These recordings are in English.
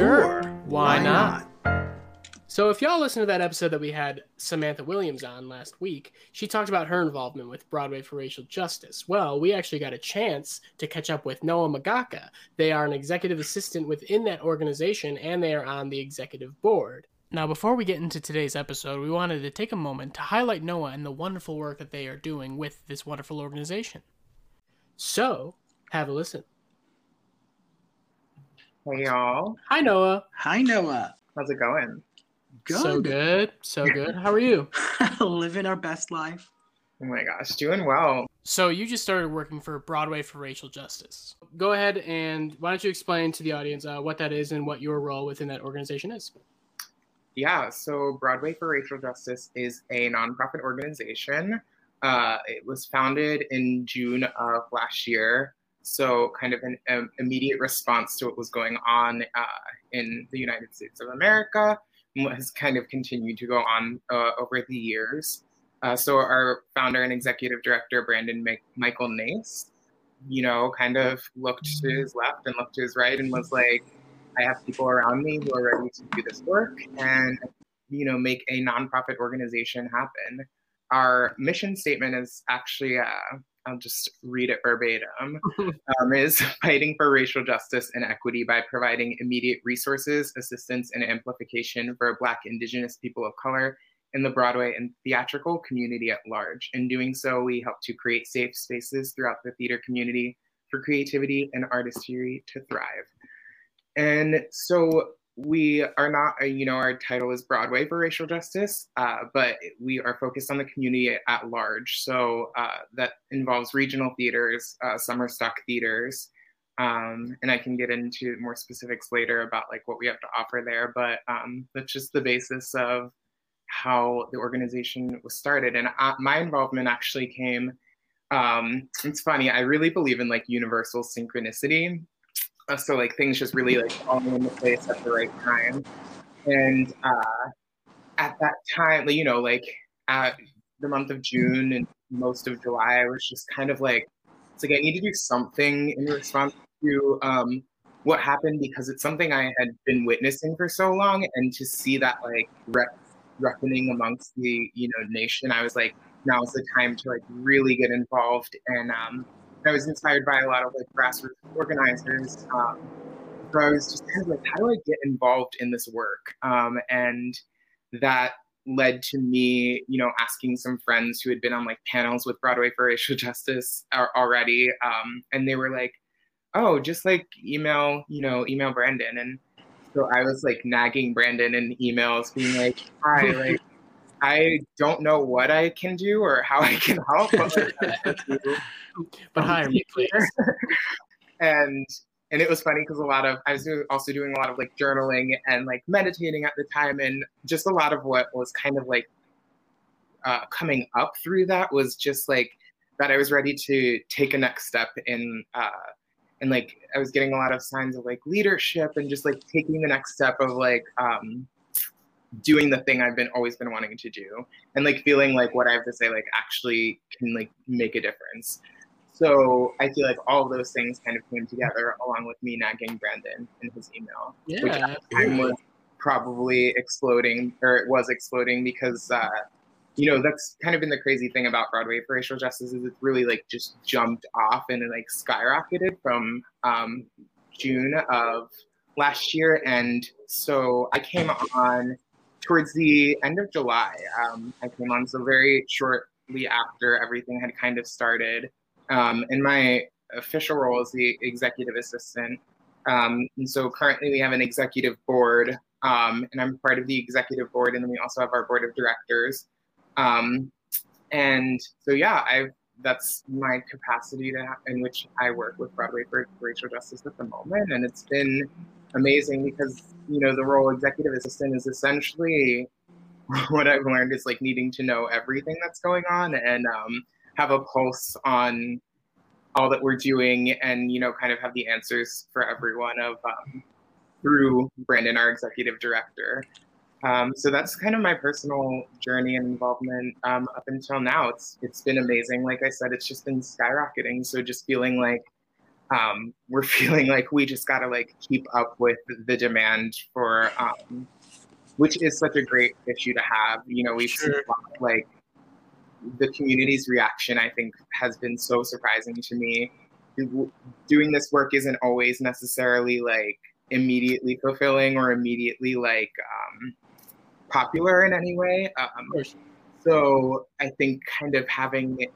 Sure. Why, Why not? not? So, if y'all listen to that episode that we had Samantha Williams on last week, she talked about her involvement with Broadway for Racial Justice. Well, we actually got a chance to catch up with Noah Magaka. They are an executive assistant within that organization and they are on the executive board. Now, before we get into today's episode, we wanted to take a moment to highlight Noah and the wonderful work that they are doing with this wonderful organization. So, have a listen. Hey, y'all. Hi, Noah. Hi, Noah. How's it going? Good. So good. So good. How are you? Living our best life. Oh my gosh, doing well. So you just started working for Broadway for Racial Justice. Go ahead and why don't you explain to the audience uh, what that is and what your role within that organization is? Yeah, so Broadway for Racial Justice is a nonprofit organization. Uh, it was founded in June of last year. So, kind of an um, immediate response to what was going on uh, in the United States of America has kind of continued to go on uh, over the years. Uh, so our founder and executive director, Brandon Michael Nace, you know, kind of looked to his left and looked to his right and was like, I have people around me who are ready to do this work and, you know, make a nonprofit organization happen. Our mission statement is actually uh, I'll just read it verbatim, um, is fighting for racial justice and equity by providing immediate resources, assistance, and amplification for Black, Indigenous people of color in the Broadway and theatrical community at large. In doing so, we help to create safe spaces throughout the theater community for creativity and artistry to thrive. And so we are not, uh, you know, our title is Broadway for Racial Justice, uh, but we are focused on the community at large. So uh, that involves regional theaters, uh, summer stock theaters, um, and I can get into more specifics later about like what we have to offer there. But um, that's just the basis of how the organization was started. And uh, my involvement actually came. Um, it's funny. I really believe in like universal synchronicity so like things just really like falling into place at the right time. And uh, at that time you know like at the month of june and most of july i was just kind of like it's like i need to do something in response to um, what happened because it's something i had been witnessing for so long. And to see that like reckoning amongst the you know nation i was like now's the time to like really get involved and um, I was inspired by a lot of like grassroots organizers. Um, so I was just kind of like, how do I get involved in this work? Um, and that led to me, you know, asking some friends who had been on like panels with Broadway for Racial Justice already, um, and they were like, "Oh, just like email, you know, email Brandon." And so I was like nagging Brandon in emails, being like, "Hi, like." I don't know what I can do or how I can help, but, but hire me, please. and and it was funny because a lot of I was doing, also doing a lot of like journaling and like meditating at the time, and just a lot of what was kind of like uh, coming up through that was just like that I was ready to take a next step in. Uh, and like I was getting a lot of signs of like leadership and just like taking the next step of like um, doing the thing I've been always been wanting to do and like feeling like what I have to say like actually can like make a difference. So I feel like all those things kind of came together along with me nagging Brandon in his email, yeah. which at the time was probably exploding or it was exploding because uh, you know that's kind of been the crazy thing about Broadway for racial justice is it's really like just jumped off and like skyrocketed from um, June of last year and so I came on towards the end of July, um, I came on. So very shortly after everything had kind of started. Um, my official role is the executive assistant. Um, and so currently we have an executive board, um, and I'm part of the executive board, and then we also have our board of directors. Um, and so yeah, I've that's my capacity to in which I work with Broadway for racial justice at the moment, and it's been amazing because you know the role of executive assistant is essentially what I've learned is like needing to know everything that's going on and um, have a pulse on all that we're doing and you know kind of have the answers for everyone of um, through Brandon, our executive director. Um, so that's kind of my personal journey and involvement um, up until now. It's it's been amazing. Like I said, it's just been skyrocketing. So just feeling like um, we're feeling like we just got to like keep up with the demand for, um, which is such a great issue to have. You know, we've sure. seen like the community's reaction. I think has been so surprising to me. Doing this work isn't always necessarily like immediately fulfilling or immediately like um, popular in any way. Um, so I think kind of having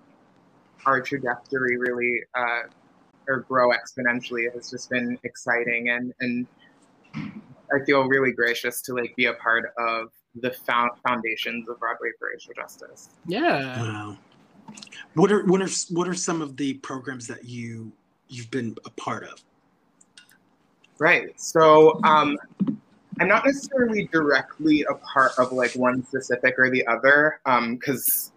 our trajectory really uh, or grow exponentially has just been exciting and and I feel really gracious to like be a part of the found foundations of Broadway for Racial Justice. Yeah. Wow. What are what are what are some of the programs that you you've been a part of? Right. So um, I'm not necessarily directly a part of like one specific or the other because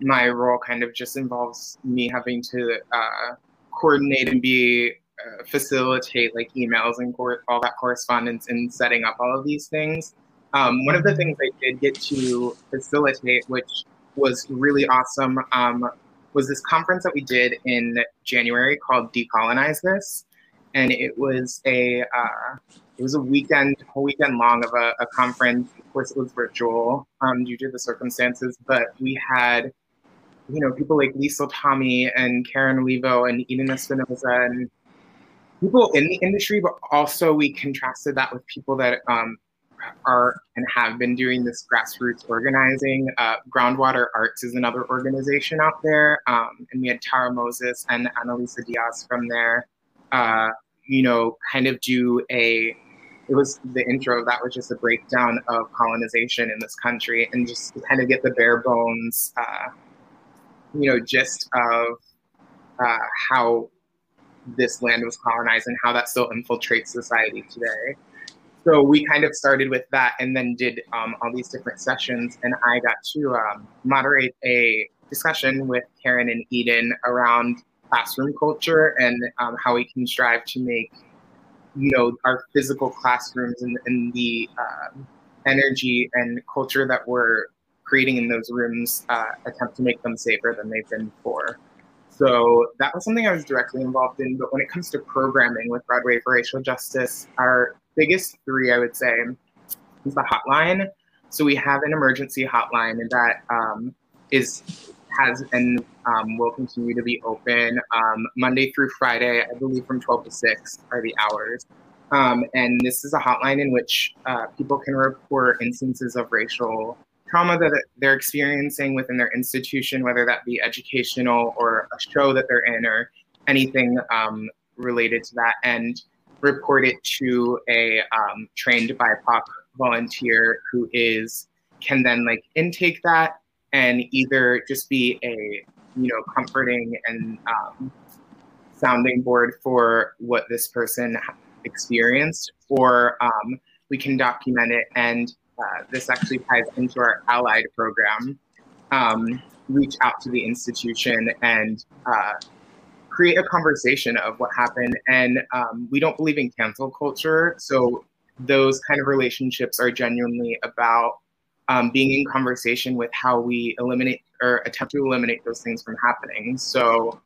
um, my role kind of just involves me having to uh, coordinate and be uh, facilitate like emails and all that correspondence and setting up all of these things. Um, one of the things I did get to facilitate, which was really awesome, um, was this conference that we did in January called Decolonize This, and it was a uh, it was a weekend, whole weekend long of a, a conference. Of course, it was virtual um, due to the circumstances, but we had you know, people like Lisa Tommy and Karen Olivo and Eden Espinosa and people in the industry, but also we contrasted that with people that um, are and have been doing this grassroots organizing. Uh, Groundwater Arts is another organization out there. Um, and we had Tara Moses and Annalisa Dias from there, uh, you know, kind of do a, it was the intro, that was just a breakdown of colonization in this country and just kind of get the bare bones, uh, you know, gist of uh, how this land was colonized and how that still infiltrates society today. So we kind of started with that and then did um, all these different sessions. And I got to um, moderate a discussion with Karen and Eden around classroom culture and um, how we can strive to make, you know, our physical classrooms and, and the uh, energy and culture that we're creating in those rooms uh, attempt to make them safer than they've been before. So that was something I was directly involved in. But when it comes to programming with Broadway for Racial Justice, our biggest three, I would say, is the hotline. So we have an emergency hotline that um, is has and um, will continue to be open um, Monday through Friday, I believe from 12 to 6 are the hours. Um, and this is a hotline in which uh, people can report instances of racial trauma that they're experiencing within their institution, whether that be educational or a show that they're in or anything um, related to that, and report it to a um, trained BIPOC volunteer who is can then like intake that and either just be a you know comforting and um, sounding board for what this person experienced, or um, we can document it and uh, this actually ties into our allied program, um, reach out to the institution and uh, create a conversation of what happened. And um, we don't believe in cancel culture. So those kind of relationships are genuinely about um, being in conversation with how we eliminate or attempt to eliminate those things from happening. So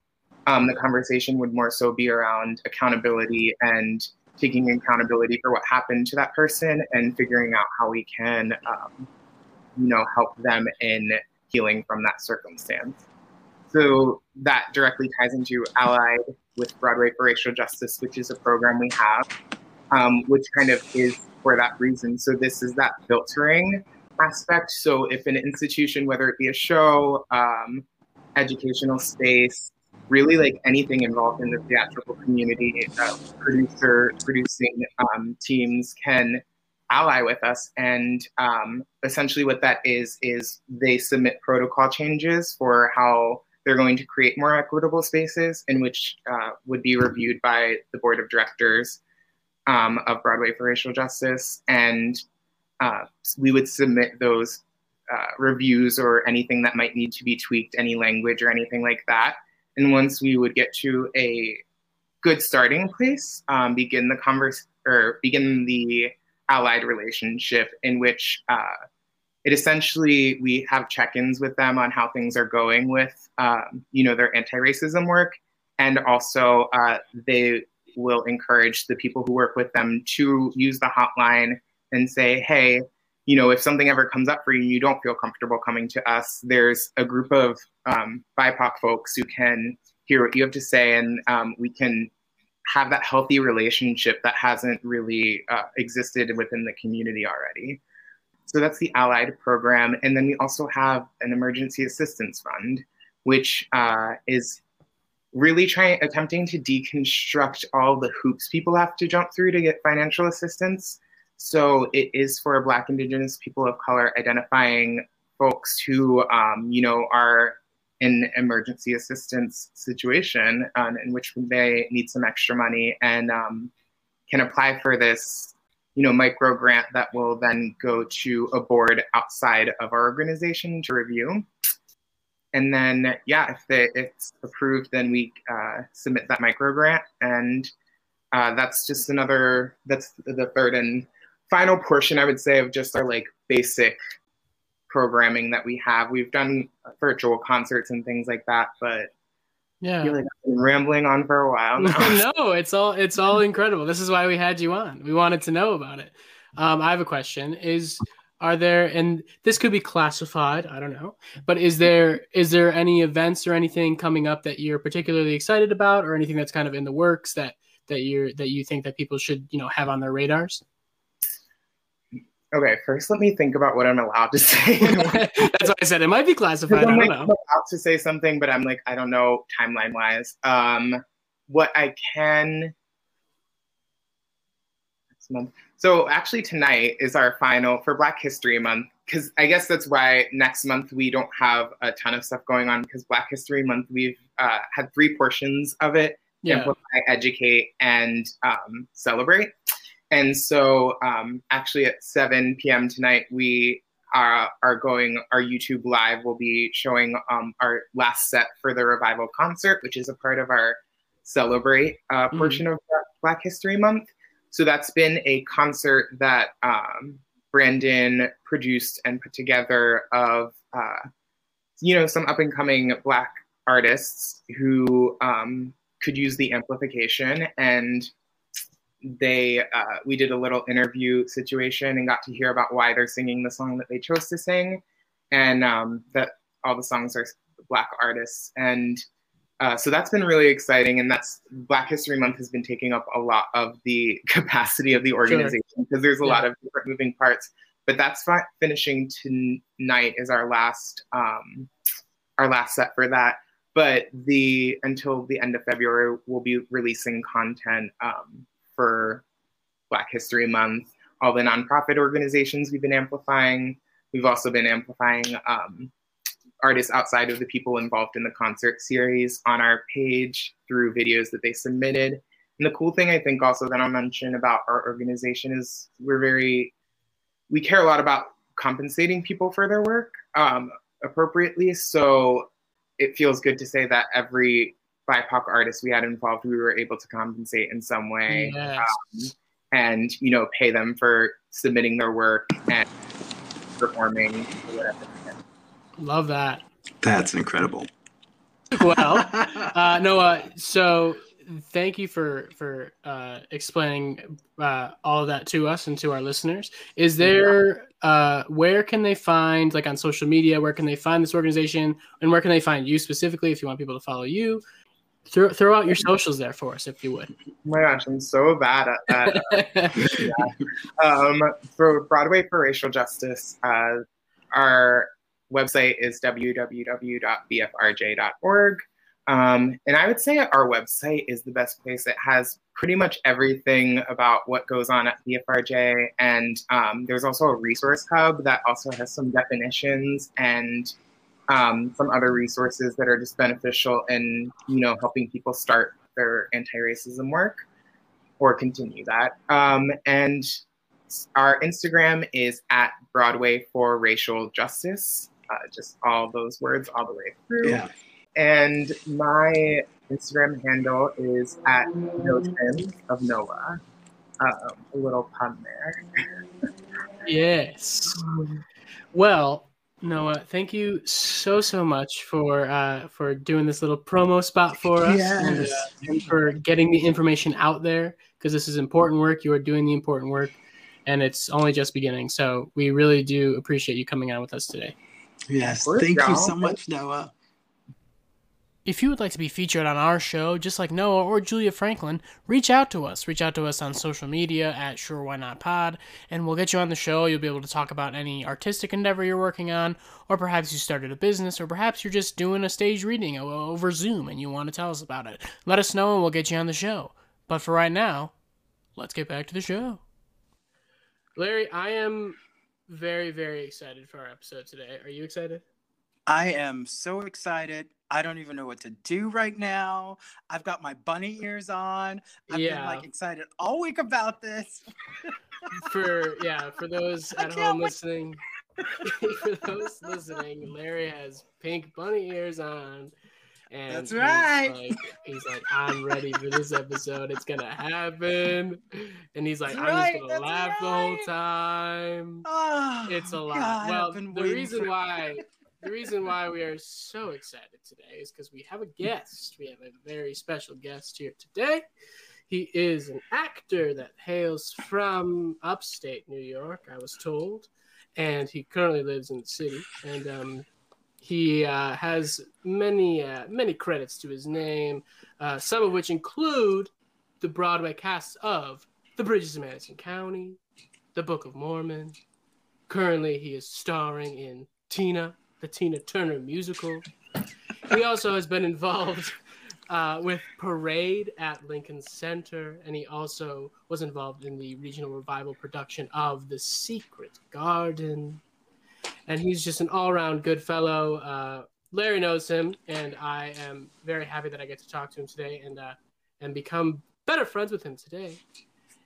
um, the conversation would more so be around accountability and taking accountability for what happened to that person and figuring out how we can, um, you know, help them in healing from that circumstance. So that directly ties into Allied with Broadway for Racial Justice, which is a program we have, um, which kind of is for that reason. So this is that filtering aspect. So if an institution, whether it be a show, um, educational space, really like anything involved in the theatrical community, uh, producer producing um, teams can ally with us. And um, essentially, what that is is they submit protocol changes for how they're going to create more equitable spaces, in which uh, would be reviewed by the board of directors um, of Broadway for Racial Justice, and uh, we would submit those. Uh, reviews or anything that might need to be tweaked, any language or anything like that and once we would get to a good starting place, um, begin the converse or begin the allied relationship in which uh, it essentially we have check-ins with them on how things are going with um, you know their anti-racism work and also uh, they will encourage the people who work with them to use the hotline and say, hey, you know, if something ever comes up for you and you don't feel comfortable coming to us, there's a group of um, BIPOC folks who can hear what you have to say and um, we can have that healthy relationship that hasn't really uh, existed within the community already. So that's the Allied program. And then we also have an emergency assistance fund, which uh, is really trying, attempting to deconstruct all the hoops people have to jump through to get financial assistance. So it is for Black, Indigenous people of color, identifying folks who, um, you know, are in emergency assistance situation um, in which they need some extra money and um, can apply for this you know micro grant that will then go to a board outside of our organization to review. And then yeah if they, it's approved then we uh, submit that micro grant and uh, that's just another that's the third and final portion i would say of just our like basic programming that we have. We've done virtual concerts and things like that, but yeah, like I've been rambling on for a while. no, it's all it's all incredible. This is why we had you on. We wanted to know about it. Um, I have a question: Is are there and this could be classified i don't know but is there is there any events or anything coming up that you're particularly excited about or anything that's kind of in the works that that you're that you think that people should you know have on their radars Okay, first let me think about what I'm allowed to say. That's what I said it might be classified. I'm, like, I'm allowed to say something, but I'm like, I don't know timeline wise. Um, what I can next month. So actually tonight is our final for Black History Month because I guess that's why next month we don't have a ton of stuff going on because Black History Month we've uh, had three portions of it: yeah. amplify, educate, and um, celebrate. And so, um, actually, at 7 p.m. tonight, we are, are going, our YouTube live will be showing um, our last set for the revival concert, which is a part of our celebrate uh, mm-hmm. portion mm. of Black History Month. So, that's been a concert that um, Brandon produced and put together of, uh, you know, some up and coming Black artists who um, could use the amplification and they uh, we did a little interview situation and got to hear about why they're singing the song that they chose to sing, and um, that all the songs are black artists, and uh, so that's been really exciting. And that's Black History Month has been taking up a lot of the capacity of the organization because sure. there's a yeah. lot of different moving parts. But that's fi- finishing tonight is our last um, our last set for that but the until the end of February, we'll be releasing content um, for Black History Month, all the nonprofit organizations we've been amplifying. We've also been amplifying um, artists outside of the people involved in the concert series on our page through videos that they submitted. And the cool thing I think also that I'll mention about our organization is we're very, we care a lot about compensating people for their work um, appropriately. So it feels good to say that every BIPOC artists we had involved, we were able to compensate in some way, yes. um, and you know, pay them for submitting their work and performing. Love that. That's incredible. well, uh, Noah, so thank you for for uh, explaining uh, all of that to us and to our listeners. Is there uh, where can they find like on social media? Where can they find this organization, and where can they find you specifically if you want people to follow you? Throw, throw out your socials there for us, if you would. Oh my gosh, I'm so bad at that. yeah. um, for Broadway for Racial Justice, uh, our website is www.bfrj.org. Um, and I would say our website is the best place. It has pretty much everything about what goes on at BFRJ. And um, there's also a resource hub that also has some definitions and um, some other resources that are just beneficial in you know helping people start their anti-racism work or continue that. Um, and our Instagram is at Broadway for Racial Justice. Uh, just all those words all the way through. Yeah. And my Instagram handle is at No of Noah. Um, a little pun there. yes. Well, Noah, thank you so so much for uh, for doing this little promo spot for us and, uh, Yes. and for getting the information out there because this is important work. You are doing the important work, and it's only just beginning. So we really do appreciate you coming on with us today. Yes. Thank you so much, Noah. If you would like to be featured on our show, just like Noah or Julia Franklin, reach out to us. Reach out to us on social media at Sure Why Not Pod, and we'll get you on the show. You'll be able to talk about any artistic endeavor you're working on, or perhaps you started a business, or perhaps you're just doing a stage reading over Zoom and you want to tell us about it. Let us know and we'll get you on the show. But for right now, let's get back to the show. Larry, I am very, very excited for our episode today. Are you excited? I am so excited. I don't even know what to do right now. I've got my bunny ears on. I've Yeah. been like excited all week about this. for yeah for those at home wait. listening for those listening larry has pink bunny ears on and That's he's right. like, he's like i'm ready for this episode it's gonna happen and he's like That's i'm right, just gonna laugh the whole time Oh, it's a lot God, well the reason for- why the reason why we are so excited today is because we have a guest we have a very special guest here today he is an actor that hails from upstate New York, I was told, and he currently lives in the city. And um, he uh, has many uh, many credits to his name, uh, some of which include the Broadway casts of The Bridges of Madison County, The Book of Mormon. Currently, he is starring in Tina, the Tina Turner musical. He also has been involved uh, with Parade at Lincoln Center, and he also was involved in the regional revival production of The Secret Garden. And he's just an all around good fellow. Uh, Larry knows him, and I am very happy that I get to talk to him today and uh, and become better friends with him today.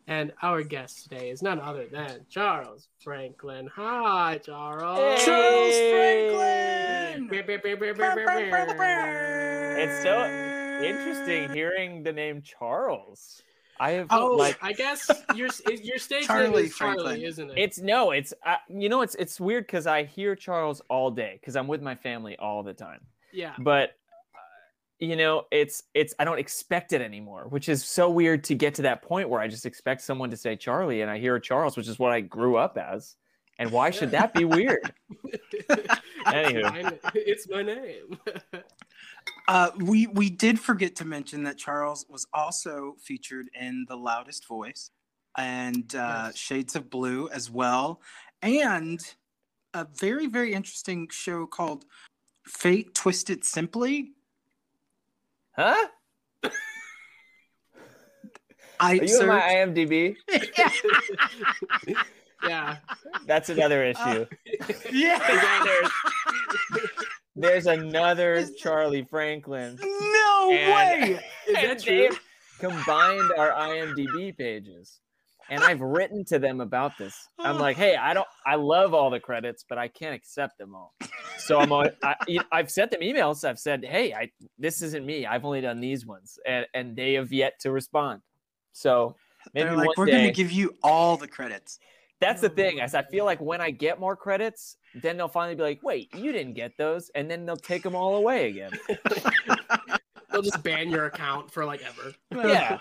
And our guest today is none other than Charles Franklin. Hi, Charles. Charles Franklin. It's so interesting hearing the name Charles. I have Oh, like I guess your your stage name Charlie is Charlie, Franklin. isn't it? it's no, it's uh, you know it's it's weird because I hear Charles all day because I'm with my family all the time. yeah. But you know it's it's I don't expect it anymore, which is so weird to get to that point where I just expect someone to say Charlie and I hear Charles, which is what I grew up as. And why should that be weird? Anywho. it's my name. Uh, we we did forget to mention that Charles was also featured in The Loudest Voice and uh, Yes. Shades of Blue as well, and a very very interesting show called Fate Twisted Simply. Huh? I Are you on my IMDb? yeah. yeah. That's another issue. Uh, yeah. there's, there's another Charlie Franklin. No And- way. Is that true? combined our IMDb pages. And I've written to them about this. I'm like, hey, I don't, I love all the credits, but I can't accept them all. So I'm, on, I, I've sent them emails. I've said, hey, I, this isn't me. I've only done these ones, and and they have yet to respond. So maybe They're like, one we're day. going to give you all the credits. That's the oh thing. Is I feel like when I get more credits, then they'll finally be like, "Wait, you didn't get those," and then they'll take them all away again. They'll just ban your account for like ever. Yeah.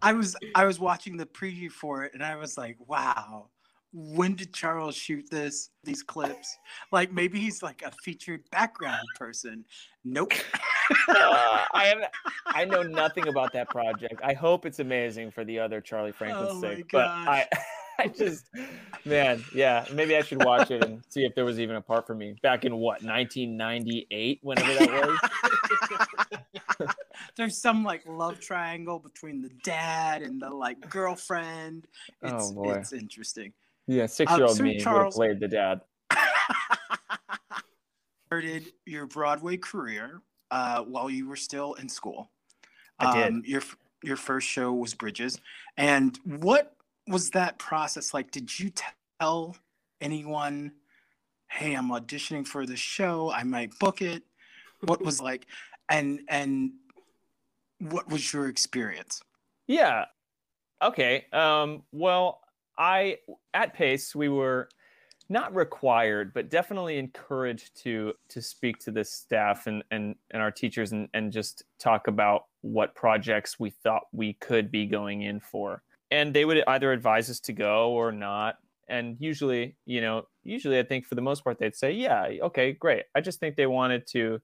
I was I was watching the preview for it and I was like, wow, when did Charles shoot this these clips? Like maybe he's like a featured background person. Nope. Uh, I have, I know nothing about that project. I hope it's amazing for the other Charlie Franklin's Oh sake, but. I, I just, man, yeah, maybe I should watch it and see if there was even a part for me back in what 1998, whenever that was. There's some like love triangle between the dad and the like girlfriend. It's Oh, boy. it's interesting. Yeah, six-year-old so me would have played the dad. Started your Broadway career uh, while you were still in school. I did. Um, your your first show was Bridges, and what was that process like? Did you tell anyone, "Hey, I'm auditioning for the show. I might book it"? What was like, and and what was your experience? Yeah. Okay. Um, well, I at Pace we were not required, but definitely encouraged to to speak to the staff and and, and our teachers and, and just talk about what projects we thought we could be going in for. And they would either advise us to go or not. And usually, you know, usually I think for the most part they'd say, Yeah, okay, great. I just think they wanted to,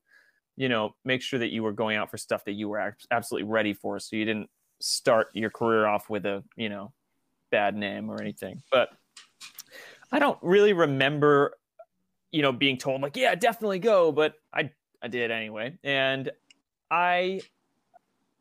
you know, make sure that you were going out for stuff that you were absolutely ready for. So you didn't start your career off with a, you know, bad name or anything. But I don't really remember, you know, being told like, yeah, definitely go, but I I did anyway, and I,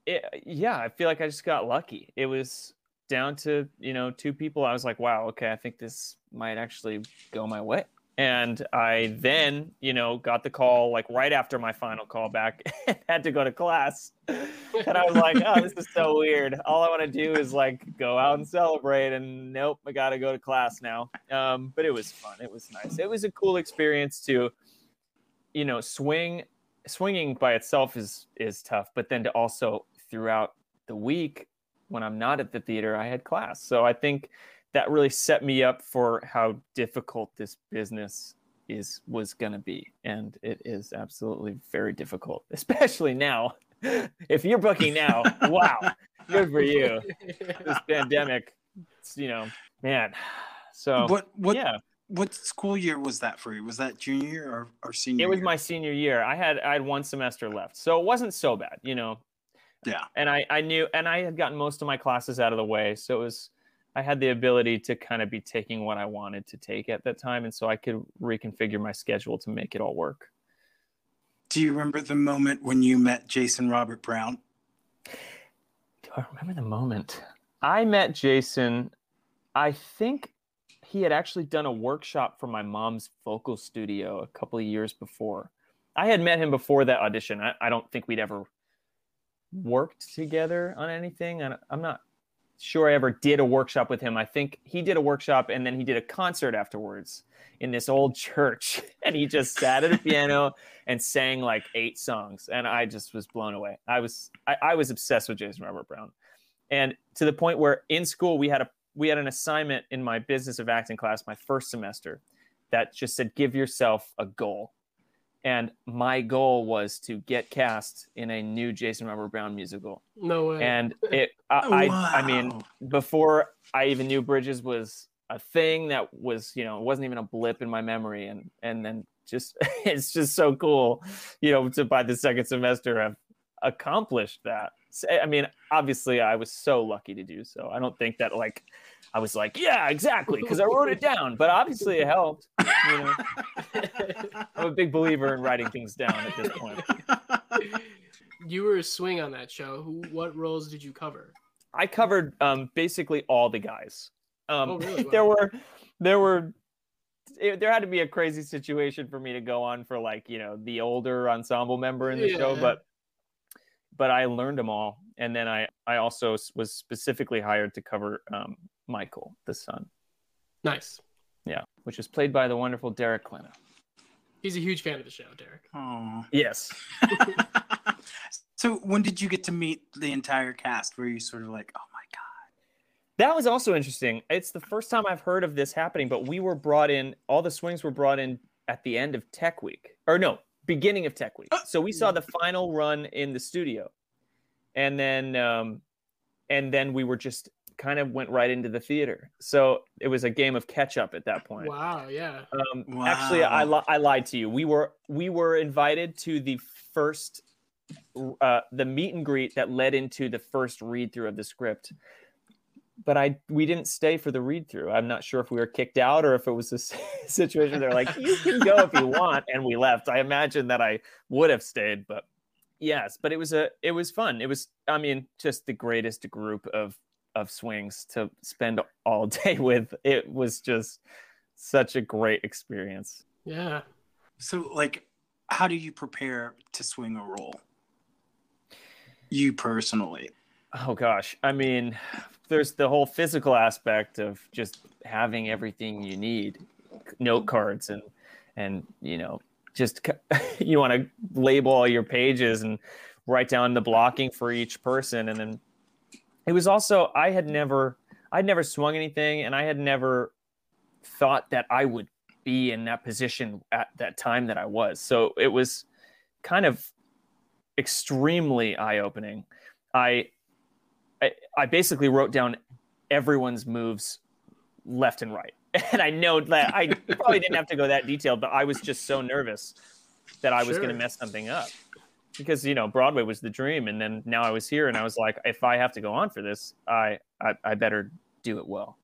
it, yeah, I feel like I just got lucky. It was down to you know two people. I was like, wow, okay, I think this might actually go my way. And I then, you know, got the call like right after my final call back had to go to class. And I was like, oh, this is so weird. All I want to do is like go out and celebrate. And nope, I got to go to class now. Um, but it was fun. It was nice. It was a cool experience to, you know, swing. Swinging by itself is is tough, but then to also throughout the week when I'm not at the theater, I had class. So I think that really set me up for how difficult this business is was going to be. And it is absolutely very difficult especially now. If you're booking now wow good for you. This pandemic you know man. So what what yeah. what school year was that for you? Was that junior year or, or senior it was year? my senior year. I had i had one semester left. So it wasn't so bad you know yeah and i i knew and i had gotten most of my classes out of the way so it was I had the ability to kind of be taking what I wanted to take at that time. And so I could reconfigure my schedule to make it all work. Do you remember the moment when you met Jason Robert Brown? Do I remember the moment? I met Jason, I think he had actually done a workshop for my mom's vocal studio a couple of years before. I had met him before that audition. I, I don't think we'd ever worked together on anything. And I'm not sure I ever did a workshop with him. I think he did a workshop and then he did a concert afterwards in this old church. And he just sat at a piano and sang like eight songs. And I just was blown away. I was I, I, was obsessed with Jason Robert Brown. And to the point where in school we had a we had an assignment in my business of acting class my first semester that just said give yourself a goal and my goal was to get cast in a new Jason Robert Brown musical. No way. And it, I, wow. I, I, mean, before I even knew Bridges was a thing that was, you know, it wasn't even a blip in my memory, and and then just it's just so cool, you know, to by the second semester have accomplished that. I mean, obviously, I was so lucky to do so. I don't think that like I was like, yeah, exactly, because I wrote it down. But obviously, it helped. You know, I'm a big believer in writing things down at this point. You were a swing on that show. Who, what roles did you cover? I covered um, basically all the guys. Um, oh, really? Wow. there were, there were, it, there had to be a crazy situation for me to go on for like you know the older ensemble member in the yeah. show, but but I learned them all, and then I I also was specifically hired to cover um, Michael, the son. Nice. Yeah, which is played by the wonderful Derek Klena. He's a huge fan of the show, Derek. Oh. Yes. so when did you get to meet the entire cast? Were you sort of like, oh my god? That was also interesting. It's the first time I've heard of this happening, but we were brought in. All the swings were brought in at the end of Tech Week, or no, beginning of Tech Week. So we saw the final run in the studio, and then um, and then we were just kind of went right into the theater. So it was a game of catch up at that point. Wow, yeah. Um, wow. Actually, I, li- I lied to you. We were we were invited to the first uh, the meet and greet that led into the first read through of the script. But I we didn't stay for the read through. I'm not sure if we were kicked out or if it was a situation they're like you can go if you want, and we left. I imagine that I would have stayed, but yes, but it was a it was fun. It was I mean just the greatest group of of swings to spend all day with. It was just such a great experience. Yeah. So, like, how do you prepare to swing a role? You personally? Oh, gosh. I mean, there's the whole physical aspect of just having everything you need note cards and, and, you know, just you want to label all your pages and write down the blocking for each person and then it was also I had never I'd never swung anything and I had never thought that I would be in that position at that time that I was. So it was kind of extremely eye opening. I, I I basically wrote down everyone's moves left and right. And I know that I probably didn't have to go that detailed, but I was just so nervous that I was Sure. going to mess something up. Because you know Broadway was the dream, and then now I was here, and I was like, if I have to go on for this, I I, I better do it well.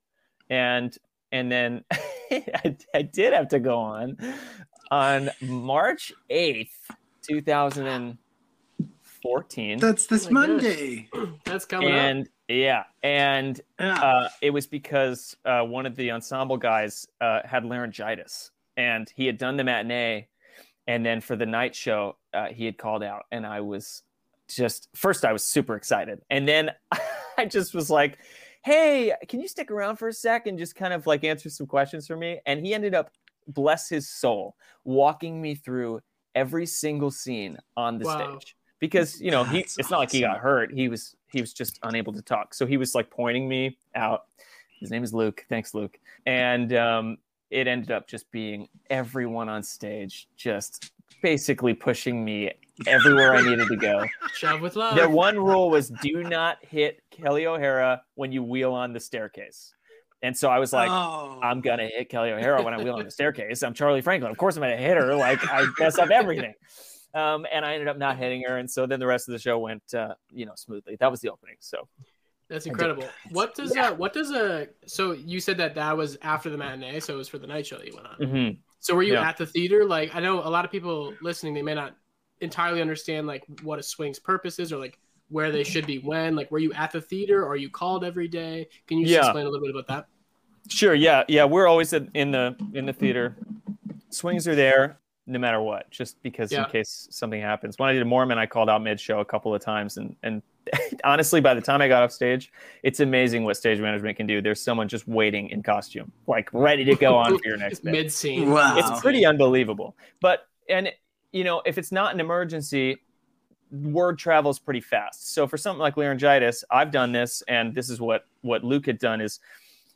And and then I, I did have to go on on March eighth, two thousand and fourteen, That's this Oh my gosh. Monday. That's coming up. Yeah, and uh, it was because uh, one of the ensemble guys uh, had laryngitis, and he had done the matinee, and then for the night show, uh, he had called out, and I was just first I was super excited, and then I just was like, "Hey, can you stick around for a sec and just kind of like answer some questions for me?" And he ended up, bless his soul, walking me through every single scene on the Wow. stage because you know he it's not like he got hurt he was he was just unable to talk so he was like pointing me out his name is luke thanks luke and um it ended up just being everyone on stage just basically pushing me everywhere i needed to go Shove with love. the one rule was do not hit kelli o'hara when you wheel on the staircase and so i was like oh. I'm gonna hit Kelli O'Hara when I wheel on the staircase. I'm Charlie Franklin. Of course, I'm gonna hit her. Like I mess up everything. Um, and I ended up not hitting her, and so then the rest of the show went, uh, you know, smoothly. That was the opening. So That's incredible. What does uh, what does a so you said that that was after the matinee, so it was for the night show that you went on. mhm. So were you Yeah. at the theater? Like I know a lot of people listening, they may not entirely understand like what a swing's purpose is or like where they should be when. Like were you at the theater or are you called every day? Can you just Yeah. explain a little bit about that? sure, yeah, yeah. We're always in in the in the theater. Swings are there no matter what, just because Yeah. in case something happens. When I did Mormon, I called out mid show a couple of times, and and honestly, by the time I got off stage, it's amazing what stage management can do. There's someone just waiting in costume, like ready to go on for your next. Mid scene. Wow. it's pretty unbelievable. But and you know, if it's not an emergency, word travels pretty fast. So for something like laryngitis, I've done this, and this is what what Luke had done is,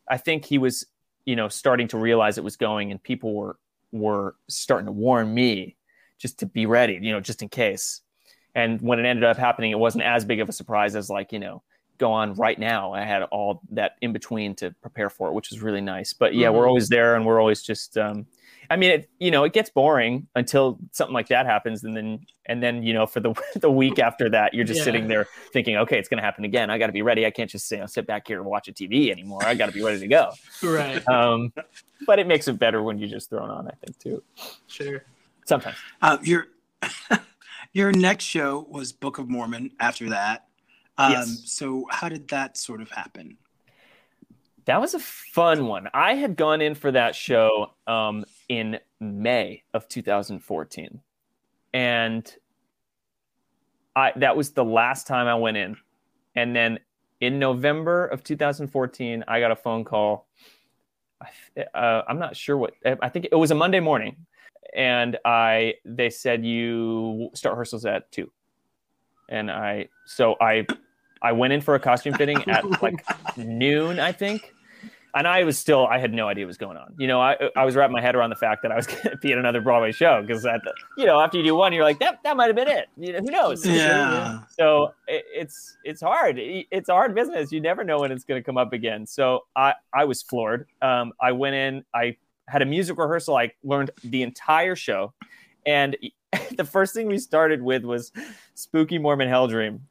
I think he was you know starting to realize it was going, and people were were starting to warn me just to be ready, you know, just in case. And when it ended up happening, it wasn't as big of a surprise as like you know go on right now. I had all that in between to prepare for it, which was really nice. But yeah, we're Mhm. always there, and we're always just. Um, I mean, it, you know, it gets boring until something like that happens, and then and then you know, for the the week after that, you're just Yeah. sitting there thinking, okay, it's going to happen again. I got to be ready. I can't just you know, sit back here and watch a TV anymore. I got to be ready to go. Right. Um, but it makes it better when you're just throw it on. I think too. Sure. Sometimes. Uh, your your next show was Book of Mormon. After that, um, Yes. so how did that sort of happen? That was a fun one. I had gone in for that show um, in May of 2014, and I that was the last time I went in. And then in November of 2014, I got a phone call. Uh, I'm not sure what. I think it was a Monday morning, and I they said you start rehearsals at two, and I so I I went in for a costume fitting at like noon, I think. And I was still, I had no idea what was going on. You know, I, I was wrapping my head around the fact that I was going to be at another Broadway show because at the, you know, after you do one, you're like, that, that might have been it. You know, who knows? Yeah. So it, it's, it's hard. It's a hard business. You never know when it's going to come up again. So I, I was floored. Um, I went in, I had a music rehearsal. I learned the entire show. And the first thing we started with was Spooky Mormon Hell Dream.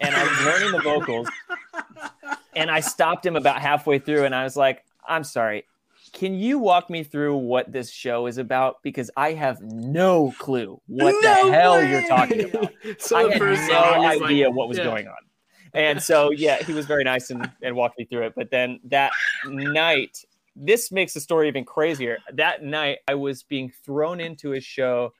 And I was learning the vocals and I stopped him about halfway through and I was like, I'm sorry. Can you walk me through what this show is about? Because I have no clue what No the hell way! you're talking about. so I had no is like- idea what was yeah. going on. And so, yeah, he was very nice and, and walked me through it. But then that night, this makes the story even crazier. That night, I was being thrown into a show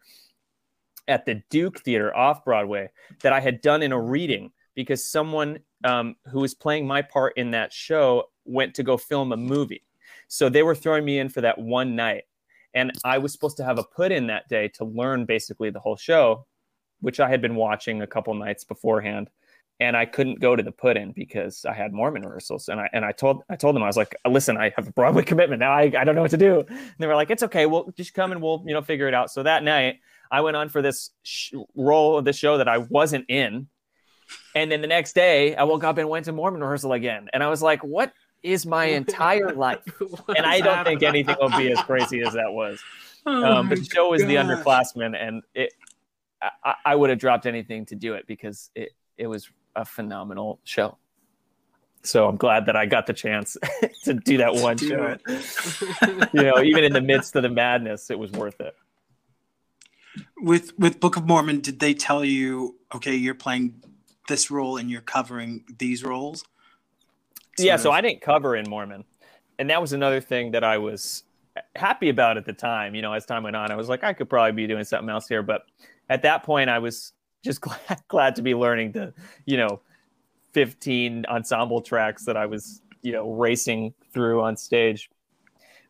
at the Duke Theater off Broadway that I had done in a reading because someone um, who was playing my part in that show went to go film a movie. So they were throwing me in for that one night. And I was supposed to have a put in that day to learn basically the whole show, which I had been watching a couple nights beforehand. and I couldn't go to the put in because I had Mormon rehearsals. And I and I told I told them I was like, listen, I have a Broadway commitment now. I, I don't know what to do. And they were like, it's okay. We'll just come and we'll you know figure it out. So that night I went on for this sh- role of the show that I wasn't in. And then the next day I woke up and went to Mormon rehearsal again. And I was like, what is my entire life? and I don't think anything will be as crazy as that was. Oh Um, but my the show was the underclassman, and it I, I would have dropped anything to do it because it it was a phenomenal show. So I'm glad that I got the chance to do that one do show. You know, even in the midst of the madness, it was worth it. With with Book of Mormon, did they tell you, okay, you're playing this role and you're covering these roles? yeah, Sort so I didn't cover in Mormon, and that was another thing that I was happy about at the time. You know, as time went on, I was like, I could probably be doing something else here, but at that point, I was just glad, glad to be learning the, you know, 15 ensemble tracks that I was, you know, racing through on stage.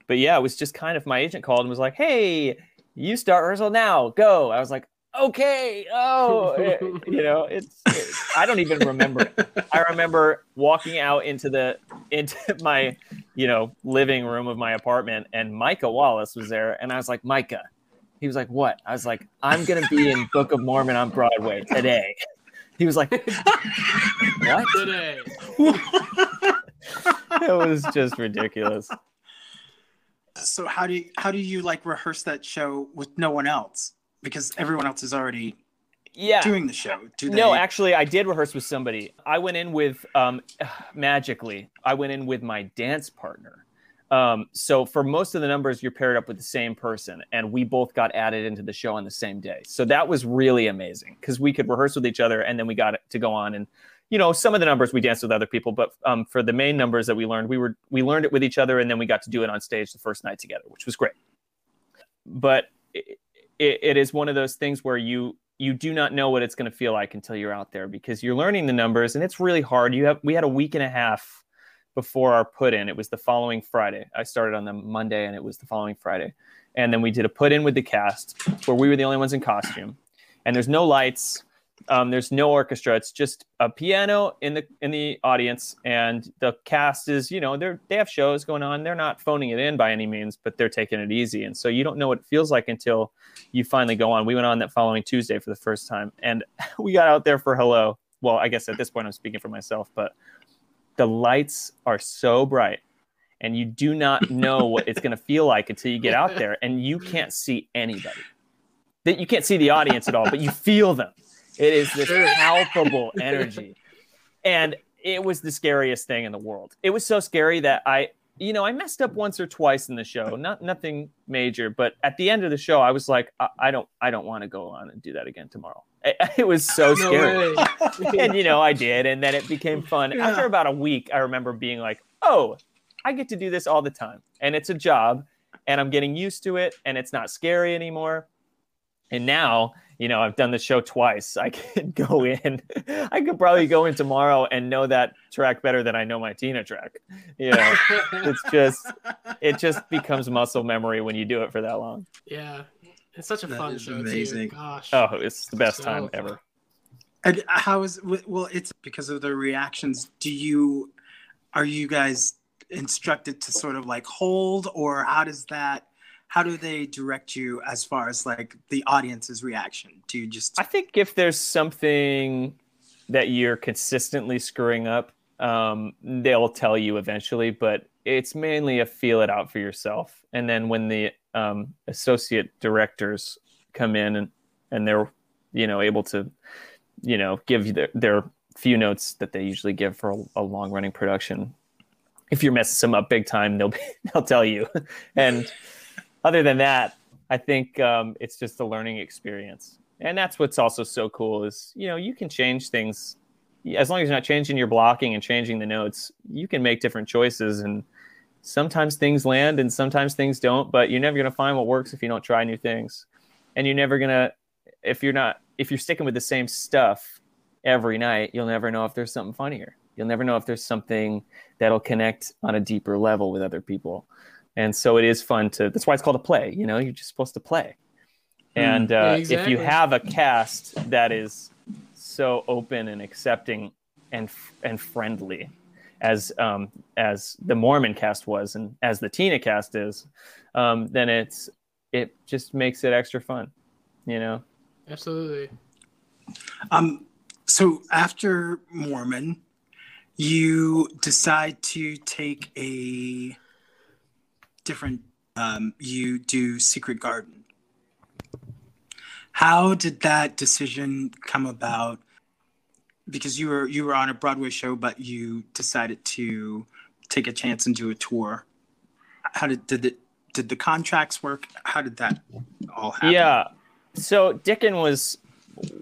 But yeah, it was just kind of my agent called and was like, "Hey, you start rehearsal now, go." I was like, "Okay." Oh, it- you know, it's, it's I don't even remember I remember walking out into the into my, you know, living room of my apartment, and Micah Wallace was there, and I was like, Micah. He was like, "What?" I was like, "I'm gonna be in Book of Mormon on Broadway today." He was like, "What?" Today. It was just ridiculous. so how do you, how do you like rehearse that show with no one else because everyone else is already Yeah. doing the show? Do they? No, actually, I did rehearse with somebody. I went in with um, magically. I went in with my dance partner. Um, so for most of the numbers, you're paired up with the same person, and we both got added into the show on the same day. So that was really amazing because we could rehearse with each other, and then we got to go on and. You know, some of the numbers we danced with other people, but um, for the main numbers that we learned, we were we learned it with each other, and then we got to do it on stage the first night together, which was great. But it, it, it is one of those things where you you do not know what it's going to feel like until you're out there because you're learning the numbers and it's really hard. You have we had a week and a half before our put in. It was the following Friday. I started on the Monday and it was the following Friday. And then we did a put in with the cast where we were the only ones in costume. And there's no lights, um, there's no orchestra. It's just a piano in the in the audience, and the cast is, you know, they're they have shows going on. They're not phoning it in by any means, but they're taking it easy. And so you don't know what it feels like until you finally go on. We went on that following Tuesday for the first time, and we got out there for hello. Well, I guess at this point I'm speaking for myself, but the lights are so bright, and you do not know what it's going to feel like until you get out there, and you can't see anybody. That you can't see the audience at all, but you feel them. It is this palpable energy, and it was the scariest thing in the world. It was so scary that I, you know, I messed up once or twice in the show. Not nothing major, but at the end of the show, I was like, I, I don't, I don't want to go on and do that again tomorrow. It, it was so scary and you know i did and then it became fun Yeah. after about a week i remember being like oh i get to do this all the time and it's a job and i'm getting used to it and it's not scary anymore and now you know i've done the show twice i can go in i could probably go in tomorrow and know that track better than i know my tina track you know it's just it just becomes muscle memory when you do it for that long yeah. It's such a That fun is show amazing. too. Gosh. oh it's the best So time fun. ever And uh, how is well? It's because of the reactions. Do you are you guys instructed to sort of like hold, or how does that? How do they direct you as far as like the audience's reaction? Do you just I think if there's something that you're consistently screwing up, um, they'll tell you eventually, but it's mainly a feel it out for yourself. And then when the um, associate directors come in and, and they're, you know, able to, you know, give their, their few notes that they usually give for a, a long running production. If you're messing some up big time, they'll be, they'll tell you. and other than that, I think um, it's just a learning experience, and that's what's also so cool is you know you can change things as long as you're not changing your blocking and changing the notes. You can make different choices, and sometimes things land and sometimes things don't. But you're never gonna find what works if you don't try new things, and you're never gonna if you're not if you're sticking with the same stuff every night. You'll never know if there's something funnier. You'll never know if there's something that'll connect on a deeper level with other people and so it is fun to that's why it's called a play you know you're just supposed to play and uh, Yeah, if you have a cast that is so open and accepting and and friendly as um, as the Mormon cast was and as the Tina cast is, um, then it's it just makes it extra fun, you know. Absolutely. Um, so after Mormon, you decide to take a different. Um, you do Secret Garden. How did that decision come about? Because you were you were on a Broadway show, but you decided to take a chance and do a tour. How did did it did the contracts work? How did that all happen? Yeah. So Dickon was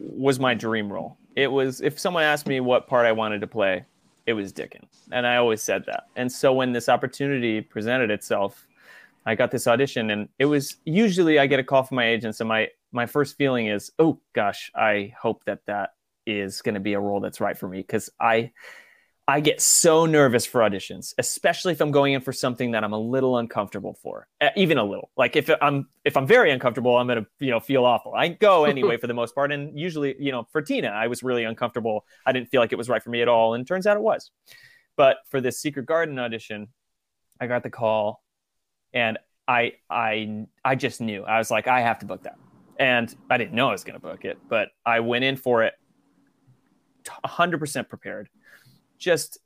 was my dream role. It was if someone asked me what part I wanted to play, it was Dickon. And I always said that. And so when this opportunity presented itself, I got this audition and it was usually I get a call from my agents and my my first feeling is, "Oh gosh, I hope that that is going to be a role that's right for me because I I get so nervous for auditions, especially if I'm going in for something that I'm a little uncomfortable for, even a little. Like if I'm if I'm very uncomfortable, I'm gonna you know feel awful. I go anyway for the most part, and usually you know for Tina, I was really uncomfortable. I didn't feel like it was right for me at all, and turns out it was. But for this Secret Garden audition, I got the call, and I I I just knew I was like I have to book that, and I didn't know I was gonna book it, but I went in for it, 100% prepared just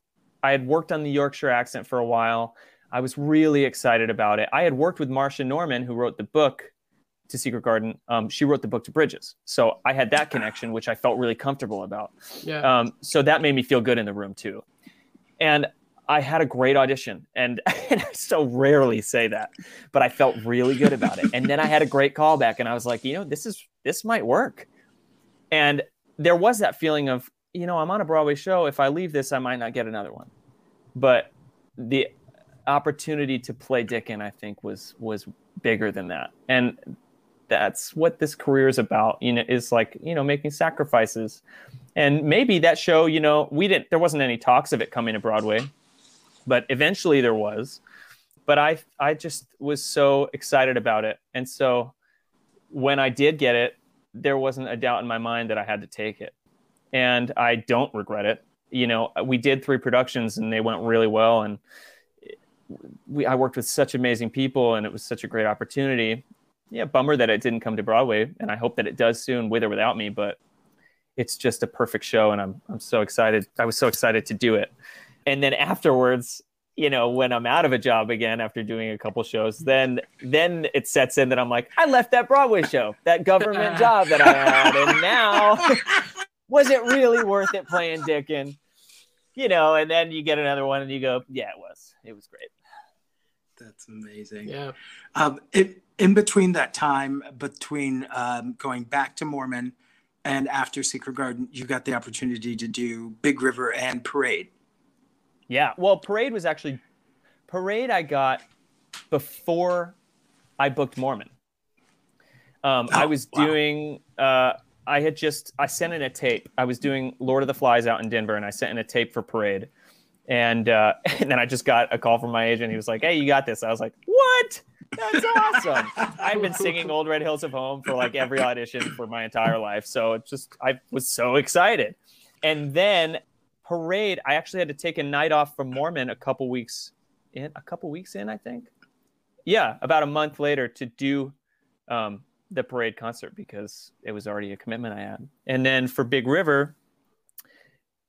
I had worked on the Yorkshire accent for a while. I was really excited about it. I had worked with Marsha Norman, who wrote the book to Secret Garden. Um, she wrote the book to Bridges, so I had that connection, which I felt really comfortable about. Yeah. Um, so that made me feel good in the room too. And I had a great audition, and, and I so rarely say that, but I felt really good about it. And then I had a great callback, and I was like, you know, this is this might work. And there was that feeling of you know, I'm on a Broadway show. If I leave this, I might not get another one. But the opportunity to play Dickon, I think, was was bigger than that. And that's what this career is about. You know, is like you know making sacrifices. And maybe that show, you know, we didn't. There wasn't any talks of it coming to Broadway, but eventually there was. But I I just was so excited about it, and so when I did get it, there wasn't a doubt in my mind that I had to take it and I don't regret it. You know, we did three productions and they went really well, and we I worked with such amazing people, and it was such a great opportunity. Yeah, bummer that it didn't come to Broadway, and I hope that it does soon, with or without me. But it's just a perfect show, and I'm I'm so excited. I was so excited to do it, and then afterwards, you know, when I'm out of a job again after doing a couple shows, then then it sets in that I'm like, I left that Broadway show, that government job that I had, and now was it really worth it playing Dickon? You know, and then you get another one and you go, yeah, it was. It was great. That's amazing. Yeah. Um, it, in between that time, between um, going back to Mormon and after Secret Garden, you got the opportunity to do Big River and Parade. Yeah. Well, Parade was actually Parade I got before I booked Mormon. Um, I Oh, was wow. doing uh, I had just I sent in a tape. I was doing Lord of the Flies out in Denver, and I sent in a tape for Parade, and uh, and then I just got a call from my agent. He was like, "Hey, you got this." I was like, "What? That's awesome!" I've been singing "Old Red Hills of Home" for like every audition for my entire life, so it just I was so excited. And then Parade, I actually had to take a night off from Mormon a couple weeks in, a couple weeks in, I think. Yeah, about a month later to do um, the parade concert because it was already a commitment I had. And then for Big River,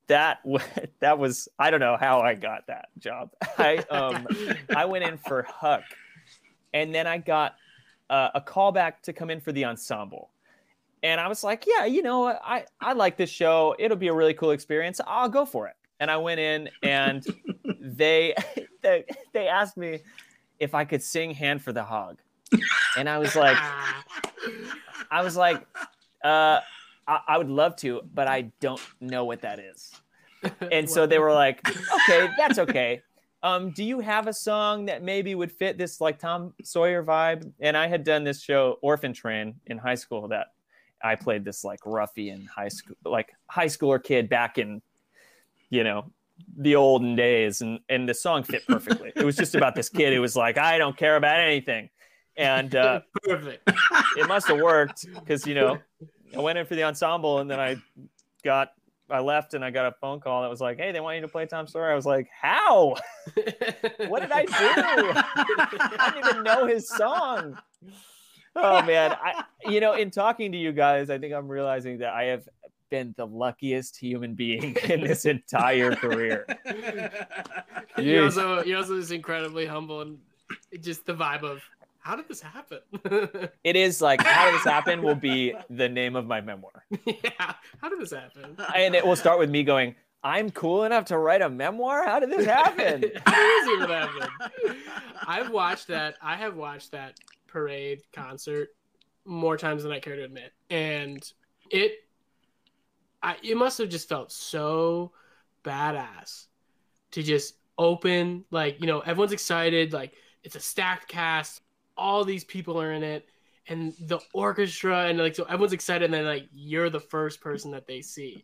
that w- that was I don't know how I got that job. I um I went in for Huck, and then I got uh, a call back to come in for the ensemble. And I was like, yeah, you know, I I like this show. It'll be a really cool experience. I'll go for it. And I went in, and they they they asked me if I could sing "Hand for the Hog," and I was like, I was like, uh, I, I would love to, but I don't know what that is. And so they were like, okay, that's okay. Um, do you have a song that maybe would fit this like Tom Sawyer vibe? And I had done this show Orphan Train in high school that I played this like ruffian high school like high schooler kid back in you know the olden days and and the song fit perfectly. it was just about this kid who was like I don't care about anything. And uh Perfect. it must have worked because you know I went in for the ensemble and then I got I left and I got a phone call that was like, "Hey, they want you to play Tom Sawyer." I was like, "How? what did I do? I didn't even know his song." Oh man, I you know, in talking to you guys, I think I'm realizing that I have been the luckiest human being in this entire career. you're also you're also just incredibly humble and just the vibe of how did this happen? It is like how did this happen will be the name of my memoir. yeah, how did this happen? And it will start with me going, I'm cool enough to write a memoir? How did this happen? how did this even happen? I've watched that. I have watched that parade concert more times than I care to admit, and it, I, it must have just felt so badass to just open like you know everyone's excited like it's a stacked cast all these people are in it and the orchestra and like so everyone's excited and then like you're the first person that they see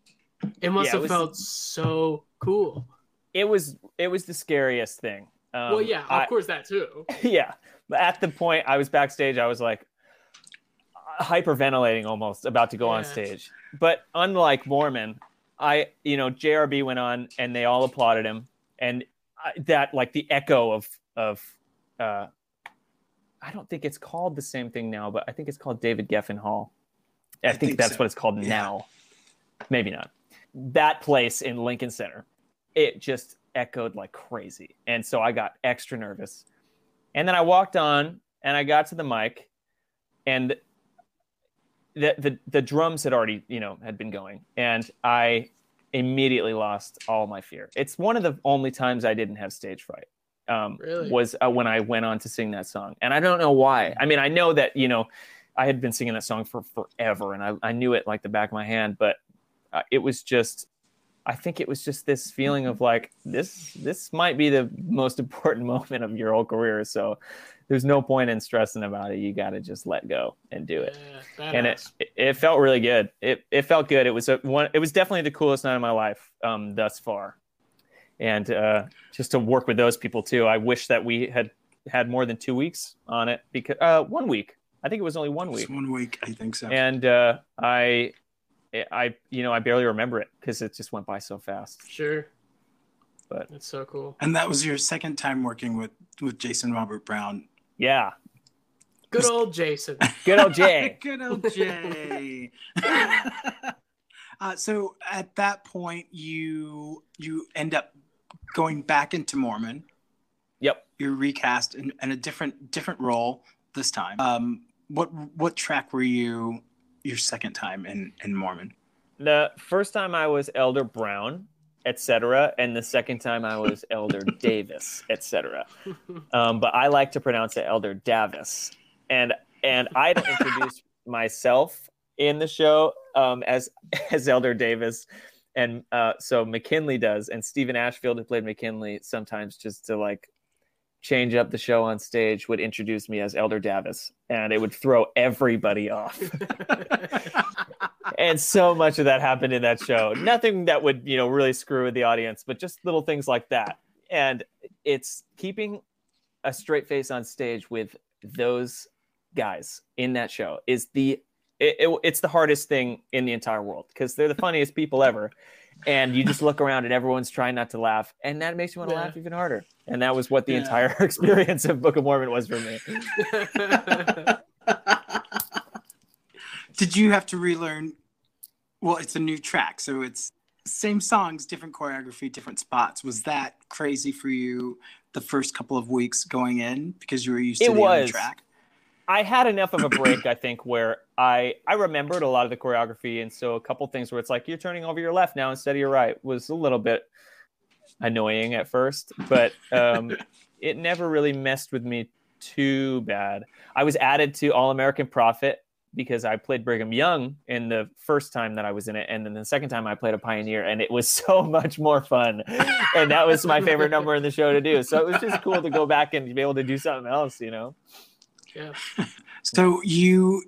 it must Yeah, it have was- felt so cool It was it was the scariest thing. Um, well yeah of I- course that too yeah. But at the point I was backstage, I was like hyperventilating almost about to go on stage. But unlike Mormon, I, you know, JRB went on and they all applauded him. And I, that, like the echo of, of, uh, I don't think it's called the same thing now, but I think it's called David Geffen Hall. I, I think, think that's so. what it's called Yeah. now. Maybe not. That place in Lincoln Center, it just echoed like crazy. And so I got extra nervous. And then I walked on and I got to the mic and the, the the drums had already, you know, had been going and I immediately lost all my fear. It's one of the only times I didn't have stage fright. Um, Really? was uh, when I went on to sing that song. And I don't know why. I mean, I know that, you know, I had been singing that song for forever and I, I knew it like the back of my hand, but uh, it was just I think it was just this feeling of like this this might be the most important moment of your whole career. So there's no point in stressing about it. You got to just let go and do it. yeah, And it, it it felt really good. It it felt good. It was a one. It was definitely the coolest night of my life um, thus far. And uh, just to work with those people too. I wish that we had had more than two weeks on it because uh, one week. I think it was only one week It's one week, I think so. and uh, I, I, you know, I barely remember it because it just went by so fast. sure But- it's so cool And that was your second time working with with Jason Robert Brown. Yeah, good old jason good old Jay. Good old Jay. uh, so at that point, you you end up going back into Mormon. yep. You're recast in, in a different different role this time. Um, what what track were you your second time in in Mormon? The first time I was Elder Brown, etc., and the second time I was Elder Davis, etc. Um, but I like to pronounce it Elder Davis, and and I don't introduce myself in the show um, as as Elder Davis, and uh, so McKinley does, and Stephen Ashfield, who played McKinley, sometimes just to like change up the show on stage, would introduce me as Elder Davis, and it would throw everybody off. And so much of that happened in that show. Nothing that would you know really screw with the audience but just little things like that. And it's keeping a straight face on stage with those guys in that show is the it, it- it's the hardest thing in the entire world because they're the funniest people ever and you just look around and everyone's trying not to laugh and that makes you want to Yeah. laugh even harder and that was what the Yeah. entire experience of book of mormon was for me Did you have to relearn? Well, it's a new track, so it's same songs, different choreography, different spots. Was that crazy for you the first couple of weeks going in because you were used to It the other was. track? I had enough of a break, I think, where I I remembered a lot of the choreography, and so a couple things where it's like you're turning over your left now instead of your right was a little bit annoying at first, but um, it never really messed with me too bad. I was added to All American Prophet because I played Brigham Young in the first time that I was in it, and then the second time I played a pioneer, and it was so much more fun. And that was my favorite number in the show to do. So it was just cool to go back and be able to do something else, you know. Yeah So you,